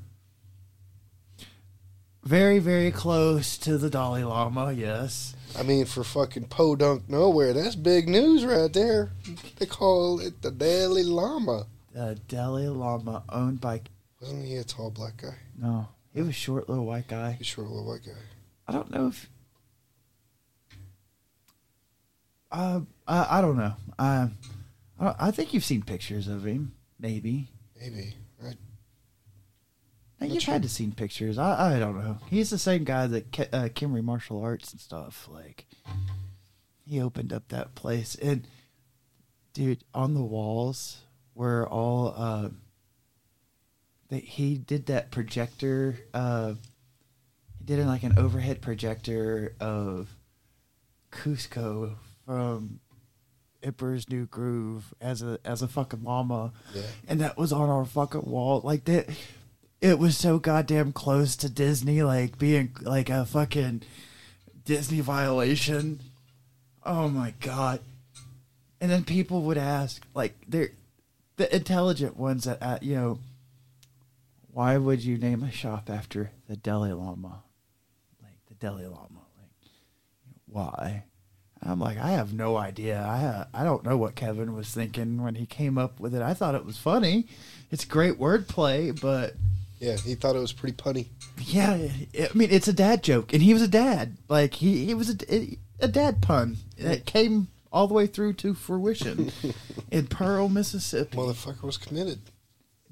Very, very close to the Dalai Lama, yes. I mean, for fucking podunk nowhere, that's big news right there. They call it the Dalai Lama. The Dalai Lama owned by. Wasn't he a tall black guy? No, he was a short little white guy. He's short little white guy. I don't know if. Uh, I, I don't know. I, I, I think you've seen pictures of him, maybe. Maybe. I, Now, you've sure. had to seen pictures. I, I don't know. He's the same guy that Ke- uh, Kimry Martial Arts and stuff. Like, he opened up that place, and dude, on the walls were all. Uh, that he did that projector. Uh, he did it like an overhead projector of Kuzco from Emperor's New Groove as a as a fucking llama yeah. and that was on our fucking wall. Like that, it was so goddamn close to Disney, like being like a fucking Disney violation. Oh my god! And then people would ask, like, they're the intelligent ones that, uh, you know, why would you name a shop after the Dalai Lama? Like the Dalai Lama, like why? I'm like, I have no idea. I uh, I don't know what Kevin was thinking when he came up with it. I thought it was funny. It's great wordplay, but Yeah, he thought it was pretty punny. yeah, it, I mean, it's a dad joke, and he was a dad. Like he he was a, a dad pun that came all the way through to fruition in Pearl, Mississippi. Motherfucker was committed.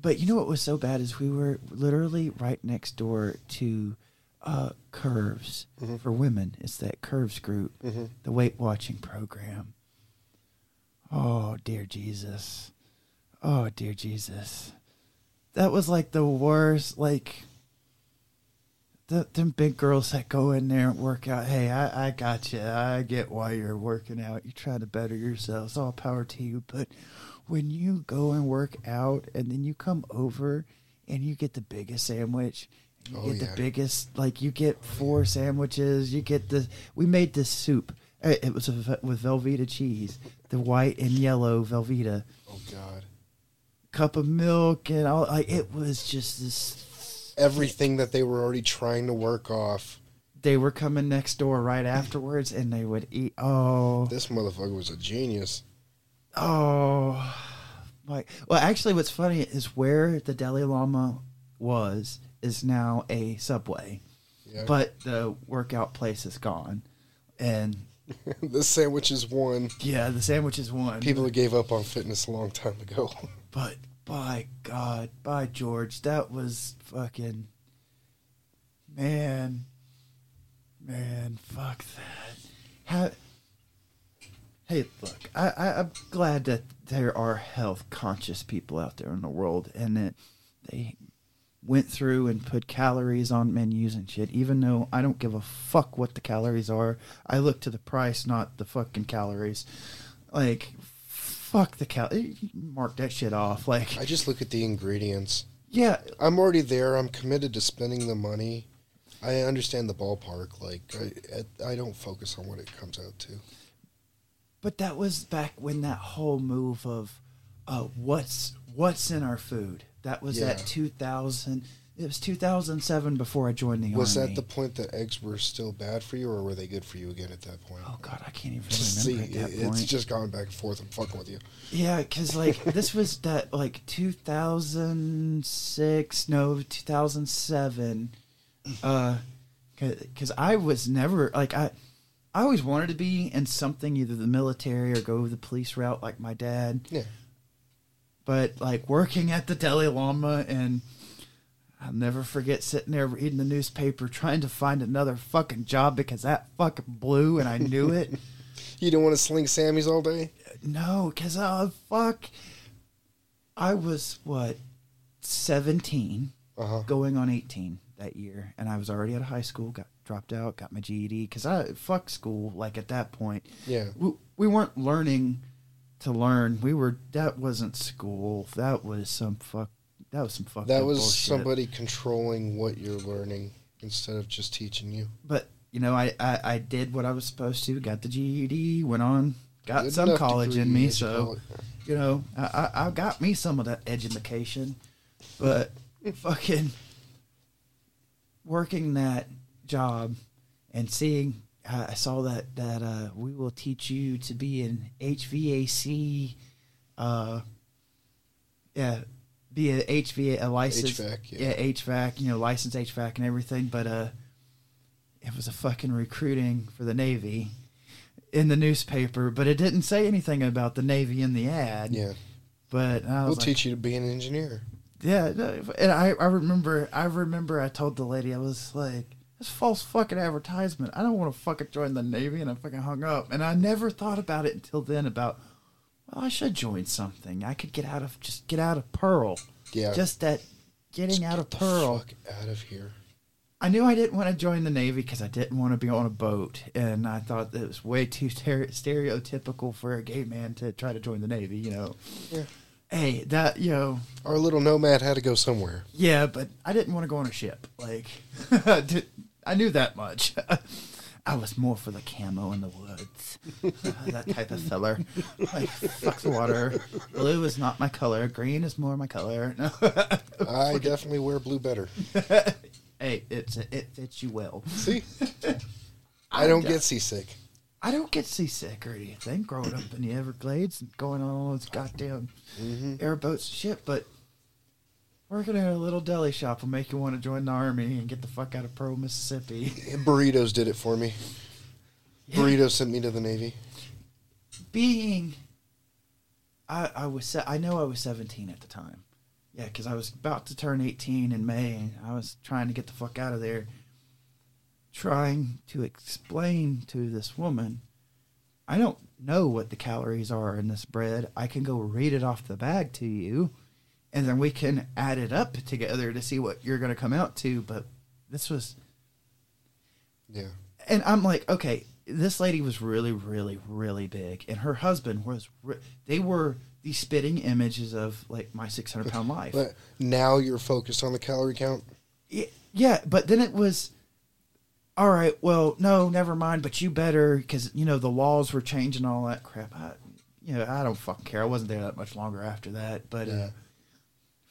But you know what was so bad is we were literally right next door to uh, Curves for women. It's that Curves group, Mhm. the Weight Watching program. Oh dear Jesus! Oh dear Jesus! That was like the worst. Like the them big girls that go in there and work out. Hey, I I got you. I get why you're working out. You're trying to better yourselves. All power to you. But when you go and work out and then you come over and you get the biggest sandwich you Oh, get yeah. the biggest like you get four sandwiches you get the we made this soup Uh, it was a, with velveeta cheese the white and yellow velveeta Oh God. cup of milk and all like it was just this Everything that they were already trying to work off. they were coming next door right afterwards and they would eat oh This motherfucker was a genius. Oh, my. Well, actually, what's funny is where the Dalai Lama was is now a subway, Yeah. but the workout place is gone. And this sandwich is one. yeah, the sandwich is one. People gave up on fitness a long time ago. But by God, by George, that was fucking. Man. Man, fuck that. How. Hey, look, I, I, I'm glad that there are health conscious people out there in the world and that they went through and put calories on menus and shit, even though I don't give a fuck what the calories are. I look to the price, not the fucking calories. Like, fuck the cal. Mark that shit off. Like, I just look at the ingredients. yeah, I'm already there. I'm committed to spending the money. I understand the ballpark. Like I, I don't focus on what it comes out to. but that was back when that whole move of uh, what's what's in our food. That was Yeah. at 2000. It was 2007 before I joined the Was army. Was that the point that eggs were still bad for you, or were they good for you again at that point? Oh God, I can't even See, remember at that it's point. just gone back and forth. I'm fucking with you. Yeah, because like this was that like 2006, no, 2007. Uh, because I was never like I, I always wanted to be in something either the military or go the police route like my dad. Yeah. But like working at the Dalai Lama and. I'll never forget sitting there reading the newspaper trying to find another fucking job because that fucking blew and I knew it. You don't want to sling Sammys all day? No, because oh fuck. I was what seventeen, Uh huh. going on eighteen that year, and I was already out of high school. Got dropped out, got my GED because I fuck school. Like at that point, Yeah. we, we weren't learning to learn. We were that wasn't school. That was some fuck. That was some fuck. That was somebody controlling what you're learning instead of just teaching you. But you know, I, I I did what I was supposed to. Got the GED. Went on. Got Good some college in me. So you know, I, I I got me some of that education, but fucking working that job and seeing, uh, I saw that that uh, we will teach you to be an HVAC, uh, yeah, be a HVA a license, HVAC, yeah. yeah. HVAC, you know, licensed HVAC and everything, but uh, it was a fucking recruiting for the Navy in the newspaper, but it didn't say anything about the Navy in the ad. Yeah. But I was We'll like, teach you to be an engineer. yeah, and I, I remember I remember I told the lady I was like, false fucking advertisement. I don't want to fucking join the Navy, and I fucking hung up. And I never thought about it until then. About well, I should join something. I could get out of just get out of Pearl. Yeah. Just that getting out of the Pearl. fuck out of here. I knew I didn't want to join the Navy because I didn't want to be on a boat, and I thought that it was way too stere- stereotypical for a gay man to try to join the Navy. You know. Yeah. Hey, that you know. Our little nomad had to go somewhere. Yeah, but I didn't want to go on a ship. Like, I knew that much. I was more for the camo in the woods, uh, that type of filler. Like, fuck the water. Blue is not my color. Green is more my color. No. I definitely wear blue better. hey, it's it fits you well. See? I don't get seasick. I don't get seasick or anything growing up in the Everglades and going on all those goddamn Mm-hmm. airboats and shit, but working at a little deli shop will make you want to join the army and get the fuck out of Pearl, Mississippi. Burritos did it for me. Burritos sent me to the Navy. Being, I I was se- I know I was seventeen at the time, yeah, because I was about to turn eighteen in May. And I was trying to get the fuck out of there, trying to explain to this woman, I don't know what the calories are in this bread. I can go read it off the bag to you, and then we can add it up together to see what you're going to come out to. But this was Yeah. and I'm like, okay, this lady was really, really, really big, and her husband was. Re- they were the spitting images of like my 600 pound life. But now you're focused on the calorie count. Yeah, but then it was. All right, well, no, never mind. But you better, because you know the laws were changing, all that crap. I, you know, I don't fucking care. I wasn't there that much longer after that, but uh, Yeah.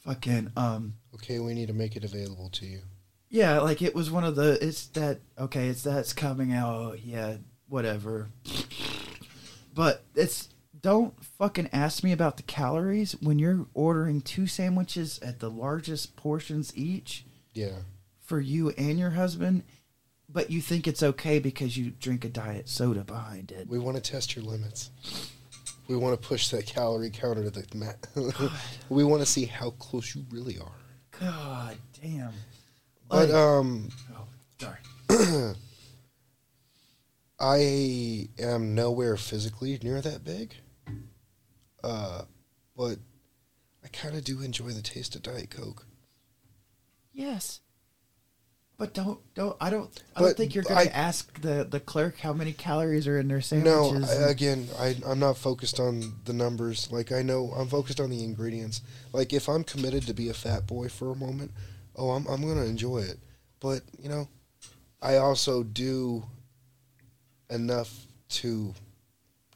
Fucking, um, Okay, we need to make it available to you. Yeah, like it was one of the. It's that okay. It's that's coming out. Yeah, whatever. But it's don't fucking ask me about the calories when you're ordering two sandwiches at the largest portions each Yeah. for you and your husband, but you think it's okay because you drink a diet soda behind it. We want to test your limits. We want to push that calorie counter to the mat. we want to see how close you really are. God damn. But Like- um, oh, sorry. I am nowhere physically near that big. Uh, but I kind of do enjoy the taste of Diet Coke. Yes. But don't don't I don't I But don't think you're gonna ask the the clerk how many calories are in their No, sandwiches. I, again, I, I'm not focused on the numbers. Like I know, I'm focused on the ingredients. Like if I'm committed to be a fat boy for a moment, oh, I'm I'm gonna enjoy it. But you know, I also do enough to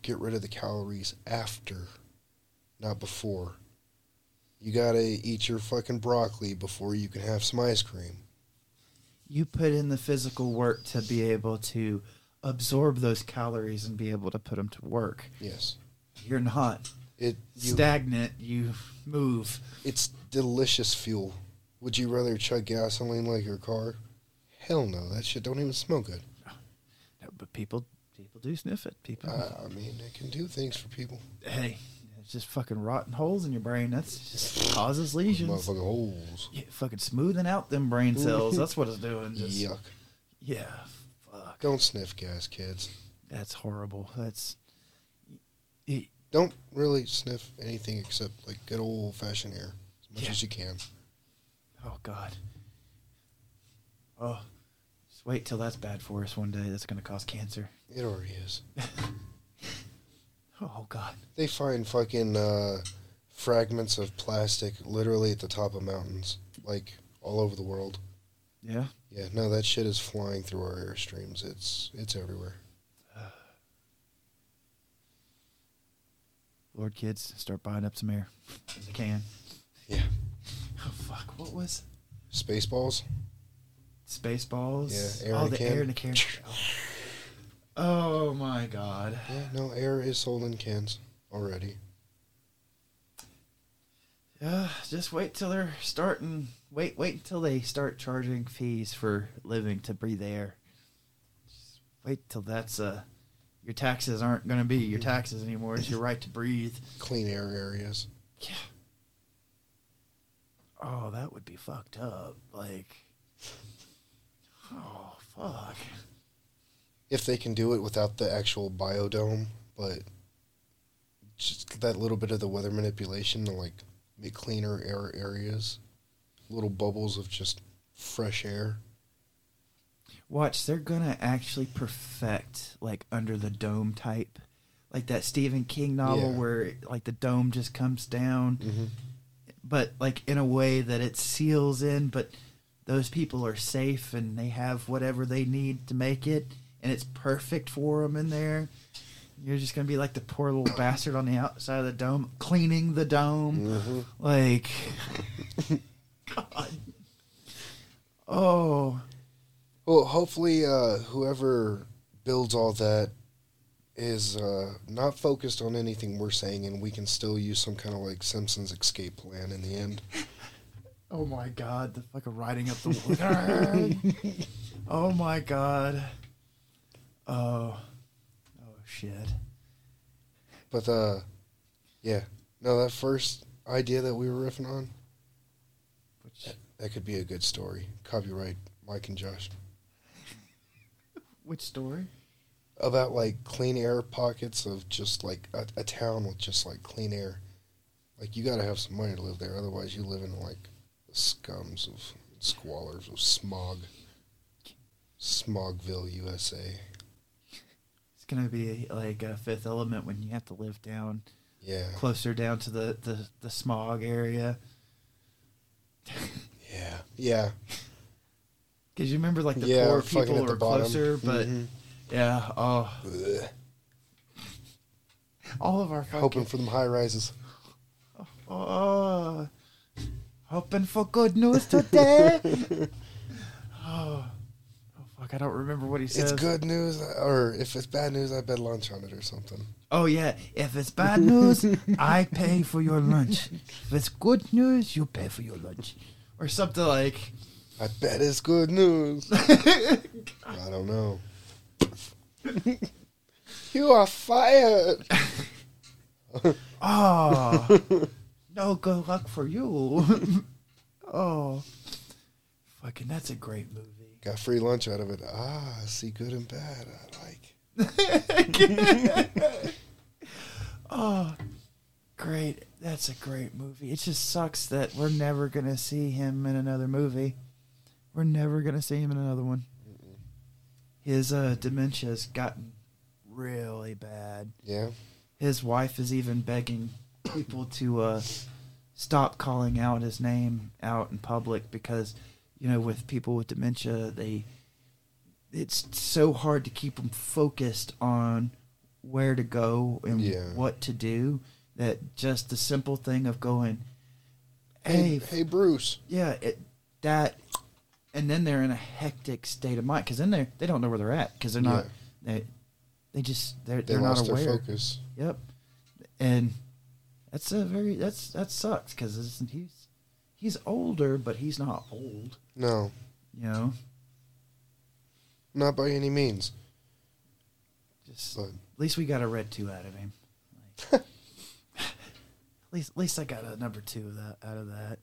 get rid of the calories after, not before. You gotta eat your fucking broccoli before you can have some ice cream. You put in the physical work to be able to absorb those calories and be able to put them to work. Yes, You're not it. You, stagnant. You move. It's delicious fuel. Would you rather chug gasoline like your car? Hell no, that shit don't even smell good. No, But people people do sniff it. People. Uh, I mean, it can do things for people. hey, it's just fucking rotten holes in your brain. That's just causes lesions. Motherfucking holes. Yeah, fucking smoothing out them brain cells. That's what it's doing. Just, Yuck. Yeah. Fuck. Don't sniff gas, kids. That's horrible. That's. y- Don't really sniff anything except like good old fashioned air as much Yeah. as you can. Oh God. Oh, just wait till that's bad for us one day. That's gonna cause cancer. It already is. Oh God. They find fucking uh, fragments of plastic literally at the top of mountains, like all over the world. Yeah. Yeah, no, that shit is flying through our airstreams. It's it's everywhere. Lord, kids, start buying up some air if you can. Yeah. Oh fuck! What was Spaceballs. Spaceballs? Yeah, air oh, in the can. air in the can. Oh my God. Yeah, no, air is sold in cans already. Yeah, just wait till they're starting. Wait, wait until they start charging fees for living to breathe air. Just wait till that's uh, your taxes aren't going to be your taxes anymore. It's your right to breathe. Clean air areas. Yeah. Oh, that would be fucked up. Like, oh fuck. If they can do it without the actual biodome, but just that little bit of the weather manipulation to like make cleaner air areas, little bubbles of just fresh air. Watch, they're gonna actually perfect like under the dome type, like that Stephen King novel Yeah. where like the dome just comes down, Mm-hmm. but like in a way that it seals in, but those people are safe and they have whatever they need to make it, and it's perfect for them in there. You're just gonna be like the poor little bastard on the outside of the dome, cleaning the dome, Mm-hmm. like. God. Oh. Well, hopefully, uh, whoever builds all that is uh, not focused on anything we're saying, and we can still use some kind of like Simpsons escape plan in the end. Oh my god, the fucking riding up the water. oh my god. Oh. Oh shit. But uh, yeah, no, that first idea that we were riffing on, Which that could be a good story. Copyright Mike and Josh which story? about like clean air pockets of just like a, a town with just like clean air. Like you got to have some money to live there, otherwise you live in like the scums of squalors of smog. Smogville, USA. It's gonna be like a fifth element when you have to live down Yeah, closer down to the, the, the smog area. yeah, yeah, Because you remember like the yeah. poor people were bottom. closer, but Mhm. yeah, oh Ugh. all of our fucking hoping for them high rises. Oh, oh, hoping for good news today. oh, fuck! I don't remember what he says. It's good news, uh, or if it's bad news, I bet lunch on it or something. Oh yeah, if it's bad news, I pay for your lunch. If it's good news, you pay for your lunch, or something like. I bet it's good news. I don't know. you are fired. Oh, no good luck for you. oh, fucking, that's a great movie. Got free lunch out of it. Ah, see good and bad. I like. Oh, great. That's a great movie. It just sucks that we're never going to see him in another movie. We're never going to see him in another one. His uh, dementia has gotten really bad. Yeah. His wife is even begging people to uh, stop calling out his name out in public because, you know, with people with dementia, they it's so hard to keep them focused on where to go and Yeah. what to do that just the simple thing of going, Hey, hey, hey, Bruce. yeah, it, that, and then they're in a hectic state of mind because then they they don't know where they're at because they're not they they just they're They they're not aware. focus. Yep, and that's a very that's that sucks because he's he's older, but he's not old. No, You know, not by any means. just But at least we got a red two out of him. Like, at least at least I got a number two of that out of that.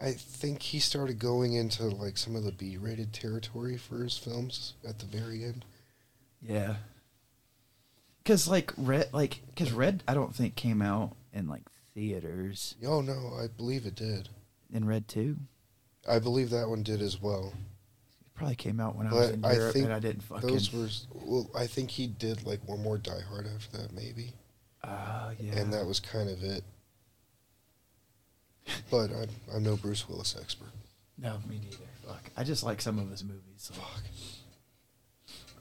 I think he started going into like some of the B-rated territory for his films at the very end. Yeah. Cause like red, like cause red, I don't think came out in like theaters. Oh no, I believe it did. In red too, I believe that one did as well. it probably came out when I was in I Europe think and I didn't fucking. Those were well. I think he did like one more Die Hard after that, maybe, Ah, yeah. and that was kind of it. But I'm I'm no Bruce Willis expert. no, me neither. Fuck, I just like some of his movies. So. Fuck.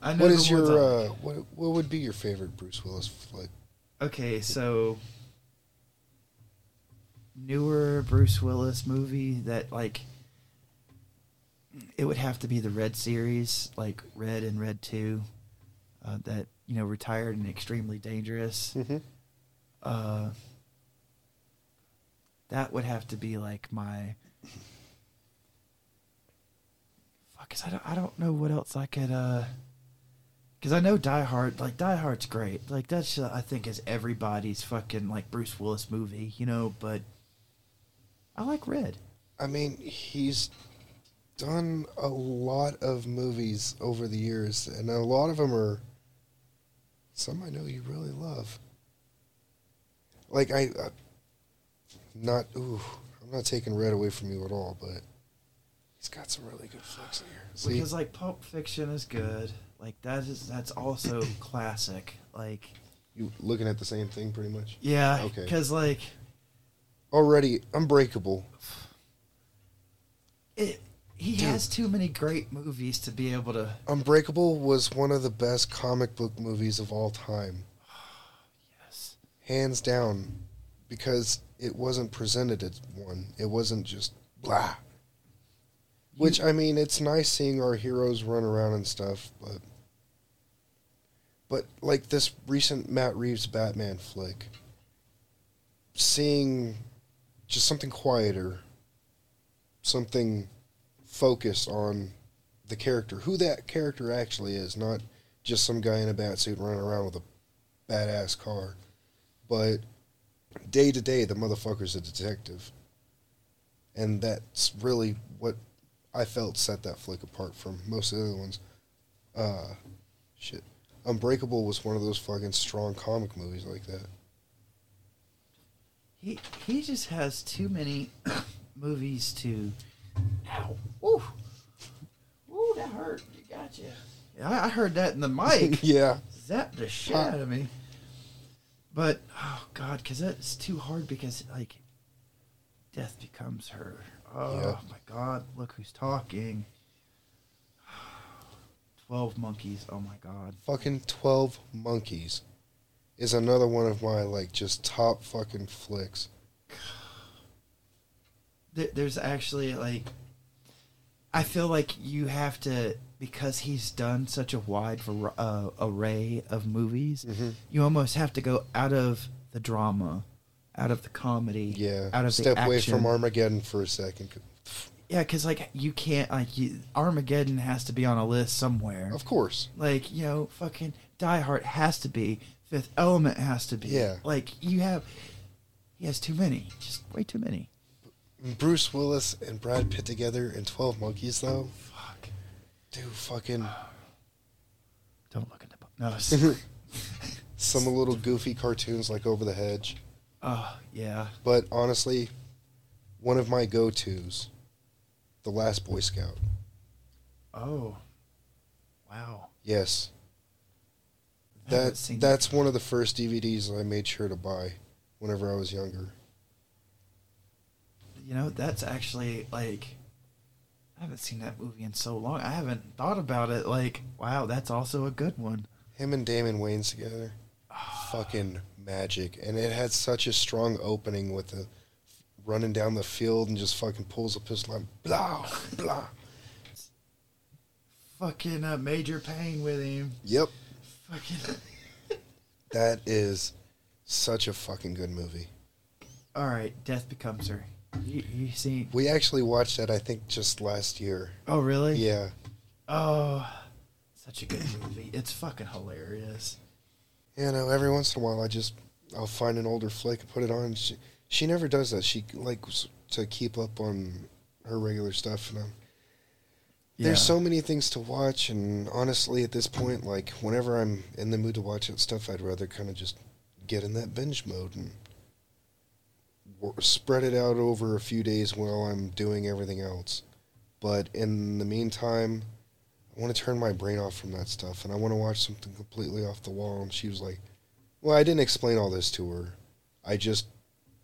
I know What your uh, what what would be your favorite Bruce Willis flick? Okay, so newer Bruce Willis movie that like it would have to be the Red series, like Red and Red Two, uh, that you know retired and extremely dangerous. Mm-hmm. Uh, that would have to be like my. Fuck, 'cause I don't, I don't know what else I could. uh Because I know Die Hard, like Die Hard's great. Like that's uh, I think is everybody's fucking like Bruce Willis movie, you know. But I like Red. I mean, he's done a lot of movies over the years, and a lot of them are some I know you really love. Like I, uh, not ooh, I'm not taking Red away from you at all, but he's got some really good flicks in here. See, because like Pulp Fiction is good. Like that is that's also classic. Like you looking at the same thing pretty much. yeah, Okay. because like Already, Unbreakable. it. He Dude. has too many great movies to be able to. Unbreakable was one of the best comic book movies of all time. Yes. hands down because it wasn't presented as one. It wasn't just blah. Which I mean, it's nice seeing our heroes run around and stuff, but but like this recent Matt Reeves Batman flick, seeing just something quieter, something focused on the character, who that character actually is, not just some guy in a bat suit running around with a badass car but day to day the motherfucker's a detective. And that's really what i felt set that flick apart from most of the other ones. Uh shit. Unbreakable was one of those fucking strong comic movies like that. He he just has too many movies to. Ow! Ooh, ooh, that hurt. You got gotcha. I, I heard that in the mic. yeah zapped the shit out of me. But oh god, because that's too hard. Because like, death becomes her. Oh Yeah. my god, look who's talking. Twelve monkeys. Oh my god. fucking 12 monkeys is another one of my like just top fucking flicks There, there's actually like, I feel like you have to because he's done such a wide uh, array of movies. Mhm. You almost have to go out of the drama, out of the comedy, yeah out of step the away from armageddon for a second Yeah, because like you can't like you, Armageddon has to be on a list somewhere. of course Like you know, fucking Die Hard has to be. Fifth Element has to be. Yeah. Like you have, he has too many. Just way too many. Bruce willis and brad pitt together in 12 monkeys though Fuck. dude fucking Don't look at the. bu- No. some little goofy cartoons like Over the Hedge. Oh yeah. But honestly, one of my go tos, The Last Boy Scout. Oh. Wow. Yes. That that's one of the first DVDs I made sure to buy whenever I was younger. You know, that's actually like. I haven't seen that movie in so long. I haven't thought about it. Like, wow, that's also a good one. Him and Damon Wayans together. Fucking magic. And it had such a strong opening with the running down the field and just fucking pulls a pistol and blah blah. Fucking uh, Major Payne with him. Yep. Fucking. That is such a fucking good movie. All right, Death Becomes Her. You, you see? We actually watched that I think just last year. Oh, really? Yeah. Oh, such a good movie. It's fucking hilarious. You know, every once in a while I just I'll find an older flick and put it on. She she never does that. She likes to keep up on her regular stuff, and I'm there's Yeah. so many things to watch, and honestly, at this point, like whenever I'm in the mood to watch that stuff, I'd rather kind of just get in that binge mode and spread it out over a few days while I'm doing everything else. But in the meantime, I want to turn my brain off from that stuff, and I want to watch something completely off the wall. And she was like, "Well, I didn't explain all this to her. I just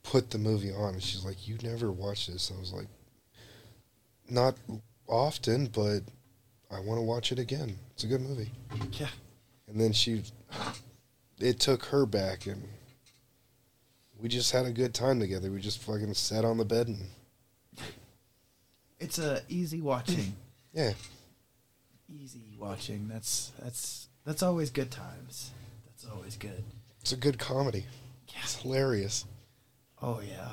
put the movie on." And she's like, "You never watched this?" I was like, "Not often, but I want to watch it again. It's a good movie." Yeah. And then she, it took her back, and we just had a good time together. We just fucking sat on the bed and It's a easy watching. yeah, easy watching. That's that's that's always good times. That's always good. it's a good comedy. Yeah. It's hilarious. Oh yeah.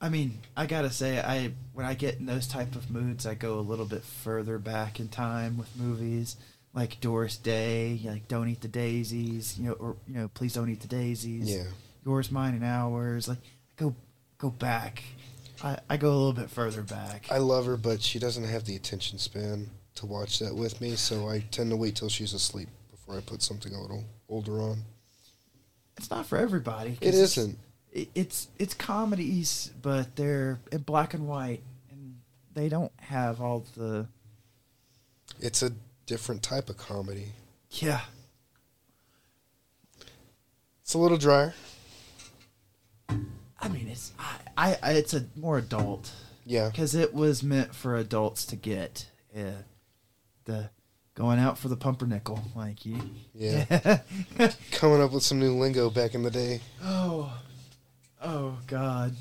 I mean, I gotta say, I when I get in those type of moods, I go a little bit further back in time with movies, like Doris Day, like Don't Eat the Daisies, you know, or you know, Please Don't Eat the Daisies. Yeah. Yours, Mine, and Ours. Like, go go back. I I go a little bit further back. I love her, but she doesn't have the attention span to watch that with me, so I tend to wait till she's asleep before I put something a little older on. it's not for everybody. It's- isn't. it- it's it's comedies, but they're in black and white, and they don't have all the It's a different type of comedy. yeah. It's a little drier. I mean, it's I, I, it's a more adult Yeah. because it was meant for adults to get. Yeah, the going out for the pumpernickel, like you. Yeah. Coming up with some new lingo back in the day. oh, oh God.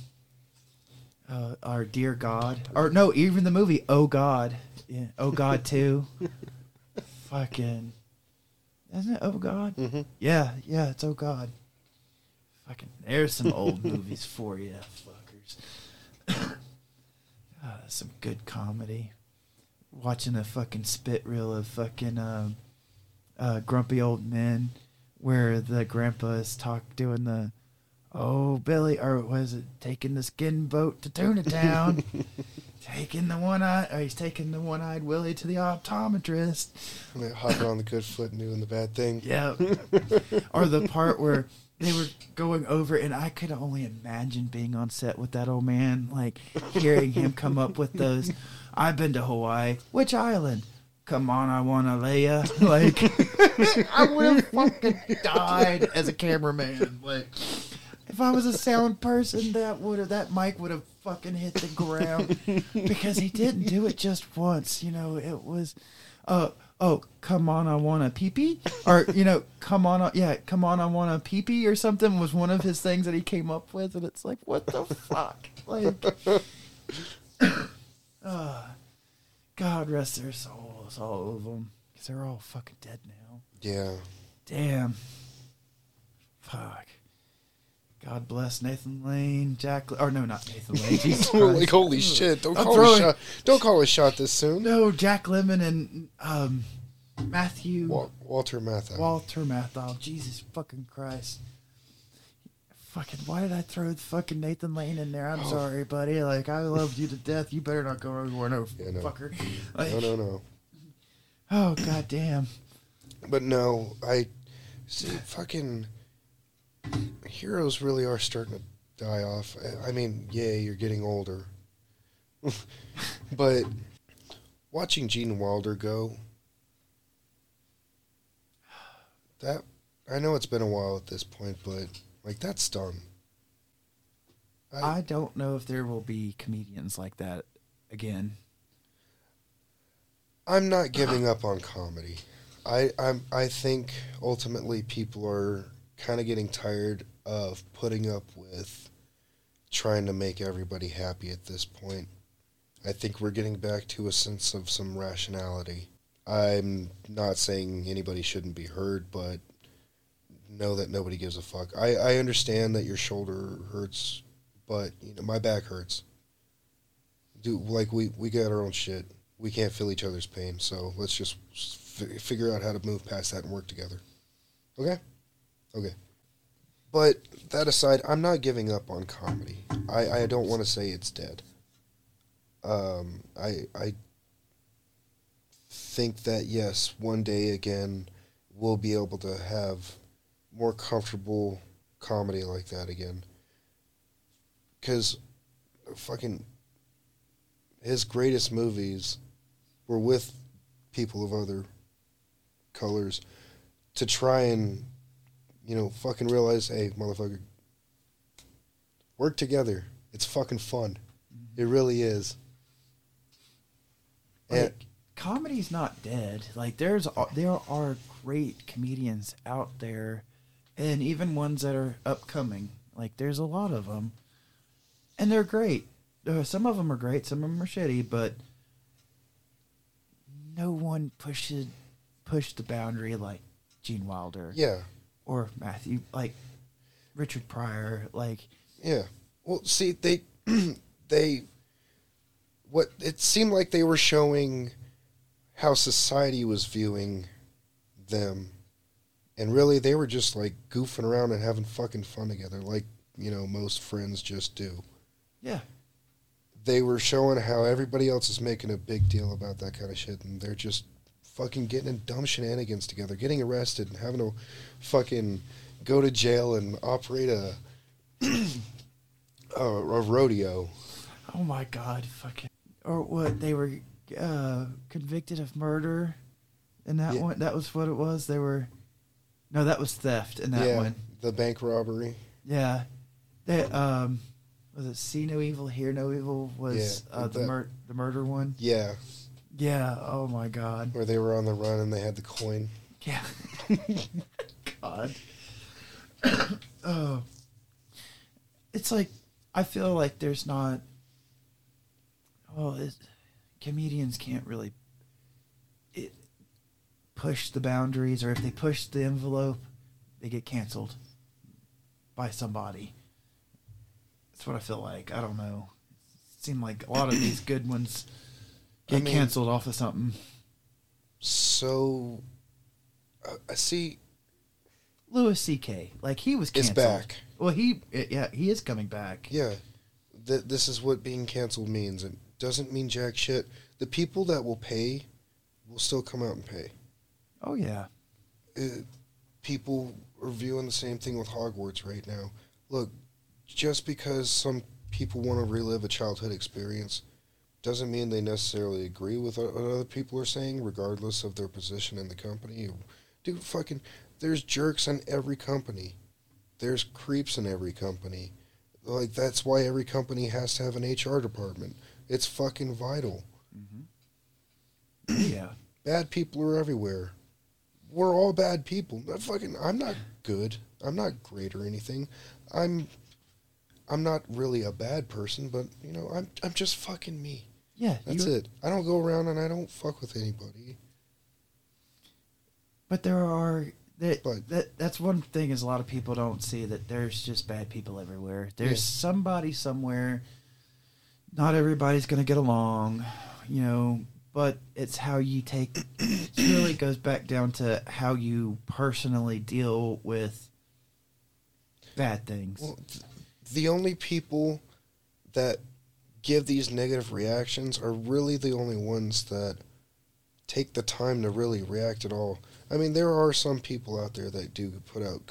Uh, our dear God, or no, even the movie Oh God, yeah, Oh God too. Fucking, isn't it Oh God? Mm-hmm. Yeah, yeah, it's Oh God. Fucking, there's some old movies for you, fuckers. Ah, some good comedy. Watching a fucking spit reel of fucking um, uh, grumpy old men, where the grandpa is talk doing the, oh Billy, or was it taking the skin boat to Tuna Town? taking the one eye, or he's taking the one eyed Willie to the optometrist. Hopping on the good foot and doing the bad thing. Yeah. or the part where they were going over, and I could only imagine being on set with that old man, like hearing him come up with those. I've been to Hawaii. Which island? Come on, I want to lay ya. Like, I would have fucking died as a cameraman. Like, if I was a sound person, that would have that mic would have fucking hit the ground because he didn't do it just once. You know, it was, uh, oh, come on, I want a pee pee, or you know, come on, yeah, come on, I want a pee pee or something was one of his things that he came up with, and it's like, what the fuck, like, uh, God rest their souls, all of them, because they're all fucking dead now. Yeah. Damn. Fuck. God bless Nathan Lane, Jack. Or no, not Nathan Lane. Jesus like holy shit! Don't I'm call throwing- a shot. Don't call a shot this soon. No, Jack Lemmon and um, Matthew Wal- Walter Matthau. Walter Matthau. Jesus fucking Christ. Fucking, why did I throw fucking Nathan Lane in there? I'm Oh. sorry, buddy. Like, I loved you to death. You better not go anywhere, no, Yeah, no. fucker. Like, no, no, no. Oh, god damn. But no, I see, fucking heroes really are starting to die off. I- I mean, yeah, you're getting older, but watching Gene Wilder go, that I know it's been a while at this point, but like that's done. I don't know if there will be comedians like that again. I'm not giving up on comedy. I I'm, I think ultimately people are kind of getting tired of putting up with trying to make everybody happy at this point. I think we're getting back to a sense of some rationality. I'm not saying anybody shouldn't be heard, but know that nobody gives a fuck. I, I understand that your shoulder hurts, but you know my back hurts. Dude, like we we got our own shit we can't feel each other's pain. So let's just f- figure out how to move past that and work together. Okay? Okay. But that aside, I'm not giving up on comedy. I, I don't want to say it's dead. Um, I I think that yes, one day again we'll be able to have more comfortable comedy like that again. Because fucking his greatest movies were with people of other colors to try and you know fucking realize hey motherfucker work together. It's fucking fun. It really is. And comedy's not dead. Like there's there are great comedians out there, and even ones that are upcoming. Like there's a lot of them, and they're great. Uh, some of them are great, some of them are shitty, but no one pushes pushed the boundary like Gene Wilder. Yeah or Matthew, like Richard Pryor. Like Yeah. Well, see, they they what it seemed like they were showing how society was viewing them, and really they were just like goofing around and having fucking fun together, like you know most friends just do. yeah, They were showing how everybody else is making a big deal about that kind of shit, and they're just fucking getting in dumb shenanigans together, getting arrested, and having to fucking go to jail and operate a a, a rodeo. Oh my god, fucking or what they were uh convicted of murder in that Yeah. one that was what it was. They were No, that was theft in that yeah, one. the bank robbery. Yeah. They um was it See No Evil, Hear No Evil was Yeah, uh, the that- mur- the murder one? Yeah, Yeah, oh my god. where they were on the run and they had the coin. Yeah. God. oh. It's like I feel like there's not. Oh, well, it, comedians can't really it, push the boundaries, or if they push the envelope, they get canceled by somebody. That's what I feel like. I don't know. It seemed like a lot of these good ones I get mean- canceled off of something. So, uh, I see. Louis C.K. Like he was It's canceled. back. Well, he yeah he is coming back. Yeah, th- this is what being canceled means. It doesn't mean jack shit. The people that will pay will still come out and pay. Oh yeah. uh, people are viewing the same thing with Hogwarts right now. Look, just because some people want to relive a childhood experience doesn't mean they necessarily agree with what other people are saying, regardless of their position in the company. Dude, fucking, there's jerks in every company. There's creeps in every company. Like, that's why every company has to have an HR department. It's fucking vital. Mm-hmm. yeah. Bad people are everywhere. We're all bad people. Not fucking I'm not good. I'm not great or anything. I'm I'm not really a bad person, but you know, I'm I'm just fucking me. Yeah. That's you- it. I don't go around and I don't fuck with anybody. But there are that, But- that that's one thing is a lot of people don't see that there's just bad people everywhere. There's Yeah. somebody somewhere. Not everybody's gonna get along, you know. But it's how you take. it really goes back down to how you personally deal with bad things. Well, th- the only people that give these negative reactions are really the only ones that take the time to really react at all. I mean, there are some people out there that do put out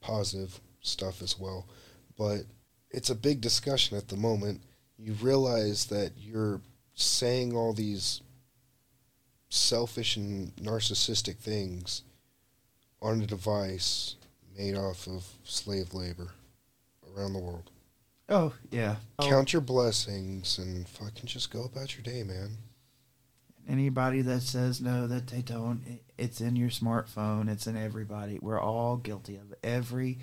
positive stuff as well, but it's a big discussion at the moment. You realize that you're saying all these selfish and narcissistic things on a device made off of slave labor around the world. Oh yeah. Oh, Count your blessings and fucking just go about your day, man. Anybody that says no, that they don't, it's in your smartphone. It's in everybody. We're all guilty of it. every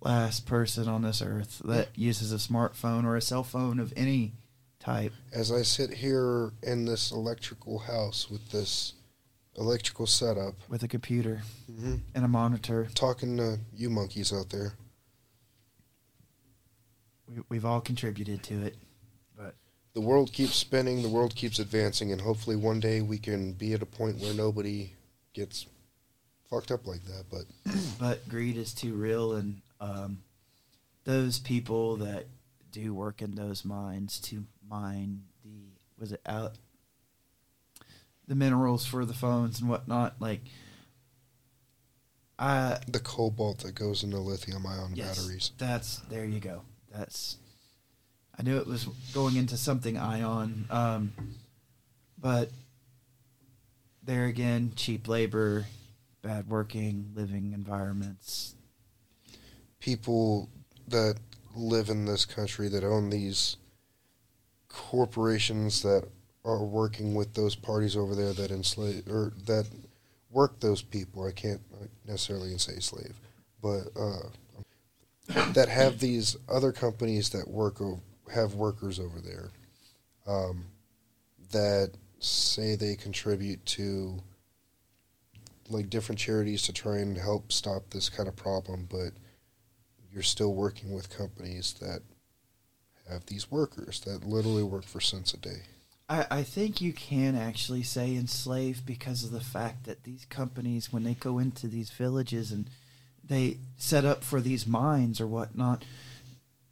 last person on this earth that uses a smartphone or a cell phone of any type. As I sit here in this electrical house with this electrical setup, with a computer hmm and a monitor. talking to you monkeys out there, We, we've all contributed to it. But the world keeps spinning, the world keeps advancing, and hopefully one day we can be at a point where nobody gets fucked up like that. But But greed is too real, and um, those people that do work in those mines to mine the was it out the minerals for the phones and whatnot. Like, I The cobalt that goes into lithium ion yes, batteries. That's there you go. That's I knew it was going into something ion, um, but there again, cheap labor, bad working, living environments. People that live in this country that own these corporations that are working with those parties over there that enslave or that work those people. I can't necessarily say slave, but uh, that have these other companies that work o- have workers over there um, that say they contribute to like different charities to try and help stop this kind of problem, but you're still working with companies that have these workers that literally work for cents a day. I, I think you can actually say enslave because of the fact that these companies, when they go into these villages and they set up for these mines or whatnot,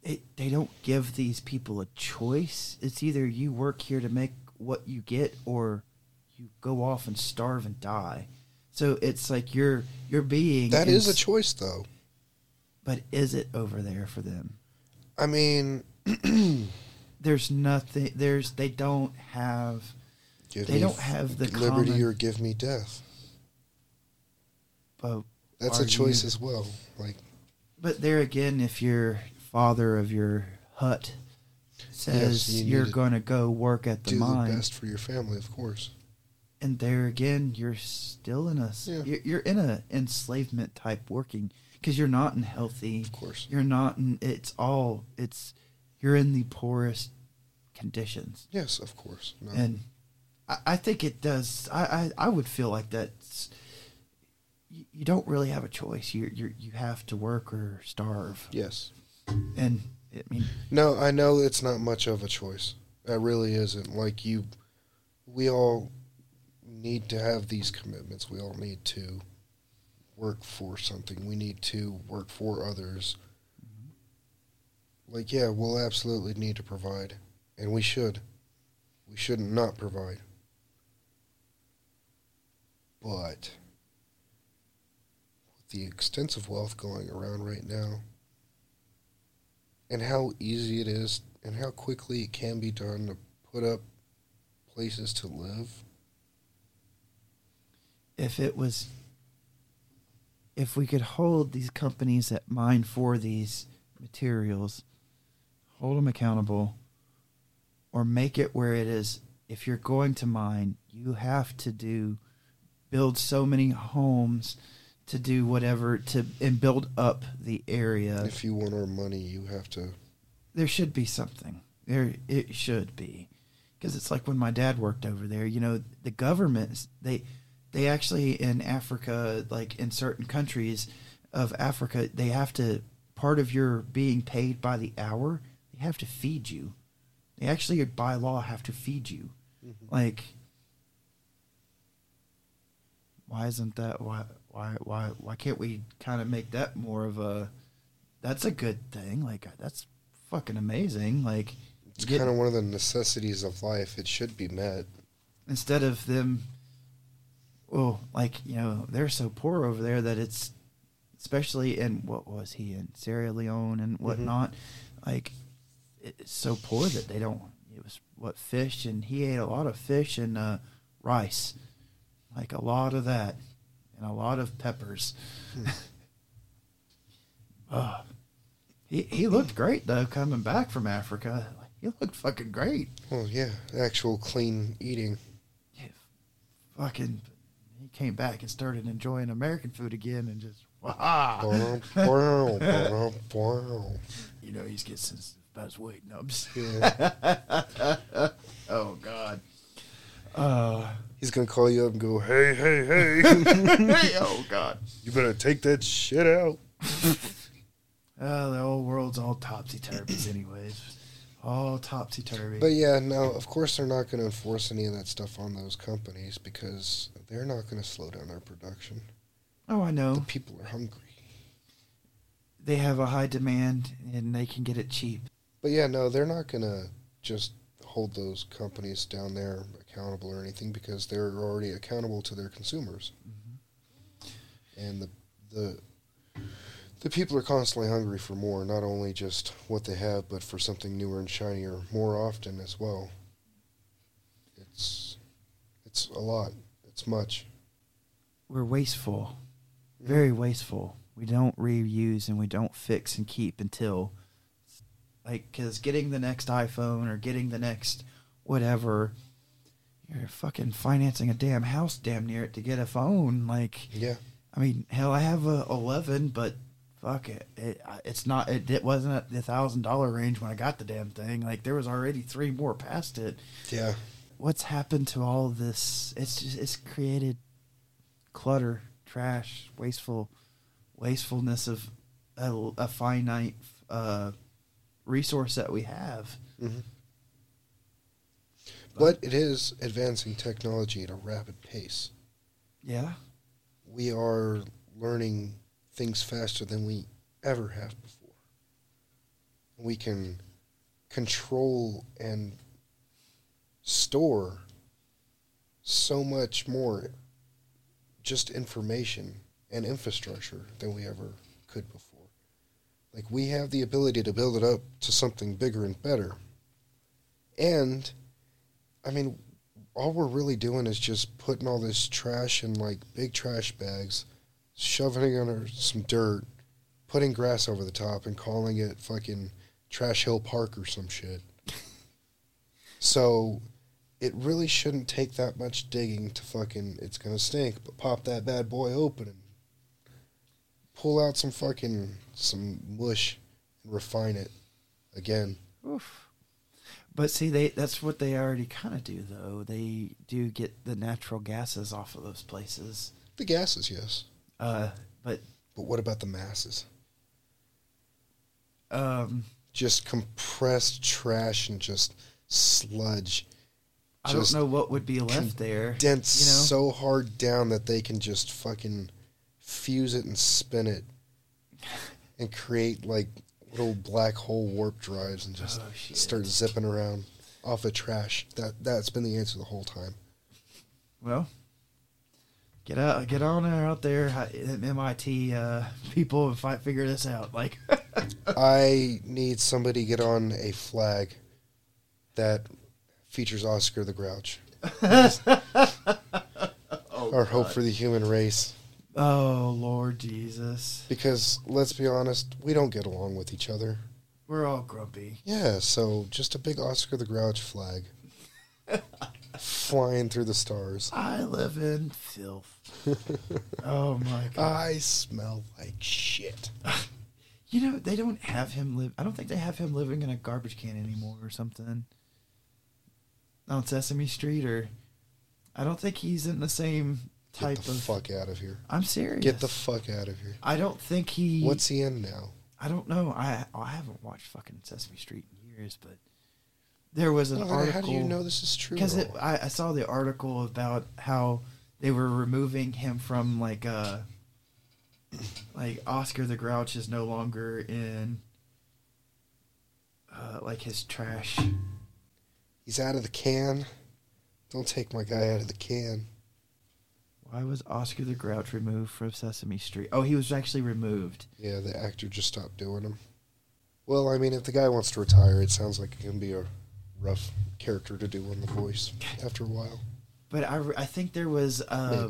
it, they don't give these people a choice. It's either you work here to make what you get or you go off and starve and die. So it's like you're you're being That is a choice, though. but is it over there for them? I mean, There's nothing. There's they don't have. give They don't have the liberty common- or give me death. But That's a choice you- as well. Like, But there again, if your father of your hut says you you are going to go work at the do mine, the best for your family, of course. and there again, you're still in a Yeah. you're, you're in a enslavement type working because you're not in healthy. Of course. You're not in. It's all. It's you're in the poorest conditions, Yes, of course. No. and I, I think it does. I, I I would feel like that's. You, don't really have a choice. You you you have to work or starve, yes. and I mean No, I know it's not much of a choice. It really isn't. Like you, we all need to have these commitments. We all need to work for something. We need to work for others. Like, yeah, we'll absolutely need to provide, and we should. We shouldn't not provide. But the extensive wealth going around right now, and how easy it is and how quickly it can be done to put up places to live. if it was if we could hold these companies that mine for these materials hold them accountable or make it where it is if you're going to mine you have to do build so many homes to do whatever to and build up the area. If you want our money, you have to. there should be something. There it should be. Because it's like when my dad worked over there you know the government they they actually in africa like in certain countries of africa they have to part of your being paid by the hour they have to feed you. They actually by law have to feed you. Mm-hmm. Like why isn't that why why why why can't we kind of make that more of a that's a good thing like that's fucking amazing like It's kind of one of the necessities of life. It should be met. instead of them well like you know they're so poor over there that it's especially in what was he in sierra leone and whatnot like it's so poor that they don't it was what fish and he ate a lot of fish and uh, rice like a lot of that and a lot of peppers oh, he, he looked great though coming back from africa he looked fucking great Well, yeah, actual clean eating. yeah, fucking he came back and started enjoying American food again and just wow. You know he's getting sensitive about his weight nubs. Yeah. oh God. Uh, He's gonna call you up and go, "Hey, hey, hey! hey, oh God. you better take that shit out." Uh, the whole world's all topsy turvies, anyways. All topsy turvy. But yeah, no, of course they're not going to enforce any of that stuff on those companies because they're not going to slow down their production. oh, I The know. people are hungry. They have a high demand and they can get it cheap. But yeah, no, they're not going to just hold those companies down there accountable or anything because they're already accountable to their consumers. Mm-hmm. And the the the people are constantly hungry for more, not only just what they have, but for something newer and shinier more often as well. It's it's a lot. It's much. We're wasteful, very wasteful. We don't reuse and we don't fix and keep until, like, because getting the next iPhone or getting the next whatever, you're fucking financing a damn house damn near it to get a phone. Like, Yeah. I mean, hell, I have a 11, but fuck it, it it's not. It, it wasn't at the thousand dollar range when I got the damn thing. Like, there was already three more past it. Yeah. What's happened to all this? It's just it's created clutter, trash, wasteful, wastefulness of a, a finite uh, resource that we have. hmm But it is advancing technology at a rapid pace. Yeah, We are learning things faster than we ever have before. We can control and store so much more just information and infrastructure than we ever could before. Like we have the ability to build it up to something bigger and better. And I mean, all we're really doing is just putting all this trash in like big trash bags, shoving it under some dirt, putting grass over the top, and calling it fucking Trash Hill Park or some shit. so it really shouldn't take that much digging to fucking it's gonna stink, but pop that bad boy open and pull out some fucking some mush and refine it again. Oof. But see, they that's what they already kind of do, though. They do get the natural gases off of those places. The gases, yes. Uh, but But what about the masses? um, Just compressed trash and just sludge. I don't know what would be left there. Dense you know? so hard down that they can just fucking fuse it and spin it and create like little black hole warp drives and just Oh, start zipping around off the trash. That that's been the answer the whole time. Well, get out, get on there out there, MIT uh, people, and fi- figure this out. Like, I need somebody to get on a flag that features Oscar the Grouch. Our hope for the human race. Oh Lord Jesus, Because let's be honest, we don't get along with each other. we're all grumpy. Yeah, so just a big Oscar the Grouch flag flying through the stars. I live in filth. oh my god! I smell like shit. You know they don't have him live. I don't think they have him living in a garbage can anymore or something. On Sesame Street, or I don't think he's in the same Get the of. fuck out of here. I'm serious. Get the fuck out of here. I don't think he. What's he in now? I don't know. I I haven't watched fucking Sesame Street in years, but there was an Well, article. how do you know this is true? Because I, I saw the article about how they were removing him from like uh like Oscar the Grouch is no longer in uh, like his trash. He's out of the can. Don't take my guy out of the can. Why was Oscar the Grouch removed from Sesame Street? Oh, he was actually removed. Yeah, the actor just stopped doing them. Well, I mean, if the guy wants to retire, it sounds like it can be a rough character to do on the voice after a while. But I, I think there was uh,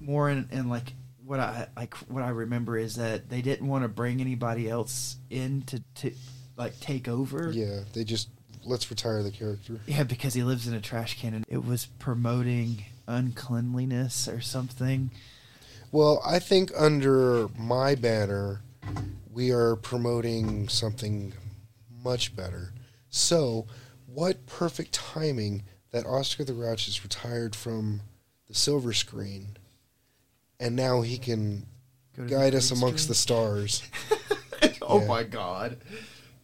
more in, in like what I like what I remember is that they didn't want to bring anybody else in to, to like take over. Yeah, they just let's retire the character. Yeah, because he lives in a trash can and it was promoting uncleanliness or something. Well, I think under my banner, we are promoting something much better. So, what perfect timing that Oscar the Grouch is retired from the silver screen, and now he can guide us green amongst the stars. oh Yeah. my god.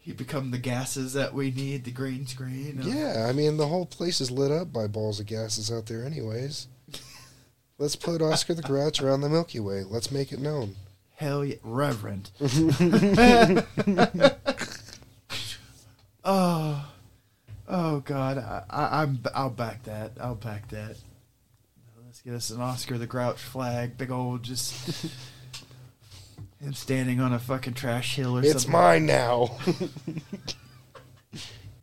He become the gases that we need, the green screen. Oh, Yeah, I mean the whole place is lit up by balls of gases out there, anyways. Let's put Oscar the Grouch around the Milky Way. Let's make it known. Hell yeah, Reverend. oh, Oh God, I, I, I'm I'll back that. I'll back that. Let's get us an Oscar the Grouch flag, big old just him standing on a fucking trash hill or It's something. It's mine now.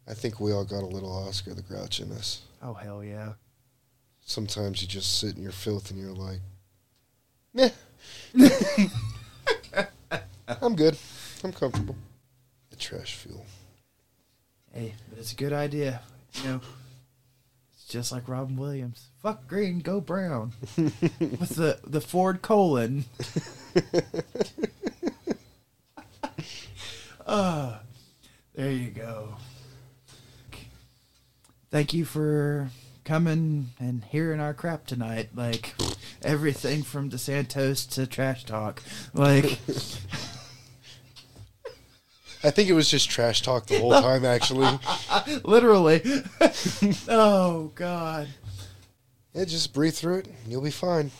I think we all got a little Oscar the Grouch in us. Oh hell yeah! Sometimes you just sit in your filth and you're like, meh. I'm good. I'm comfortable. The trash fuel. Hey, but it's a good idea. You know, it's just like Robin Williams. Fuck green, go brown. With the the Ford colon. uh, there you go. Thank you for coming and hearing our crap tonight. Like everything from DeSantis to trash talk. Like I think it was just trash talk the whole time, actually. literally. oh God. Yeah, just breathe through it. and You'll be fine.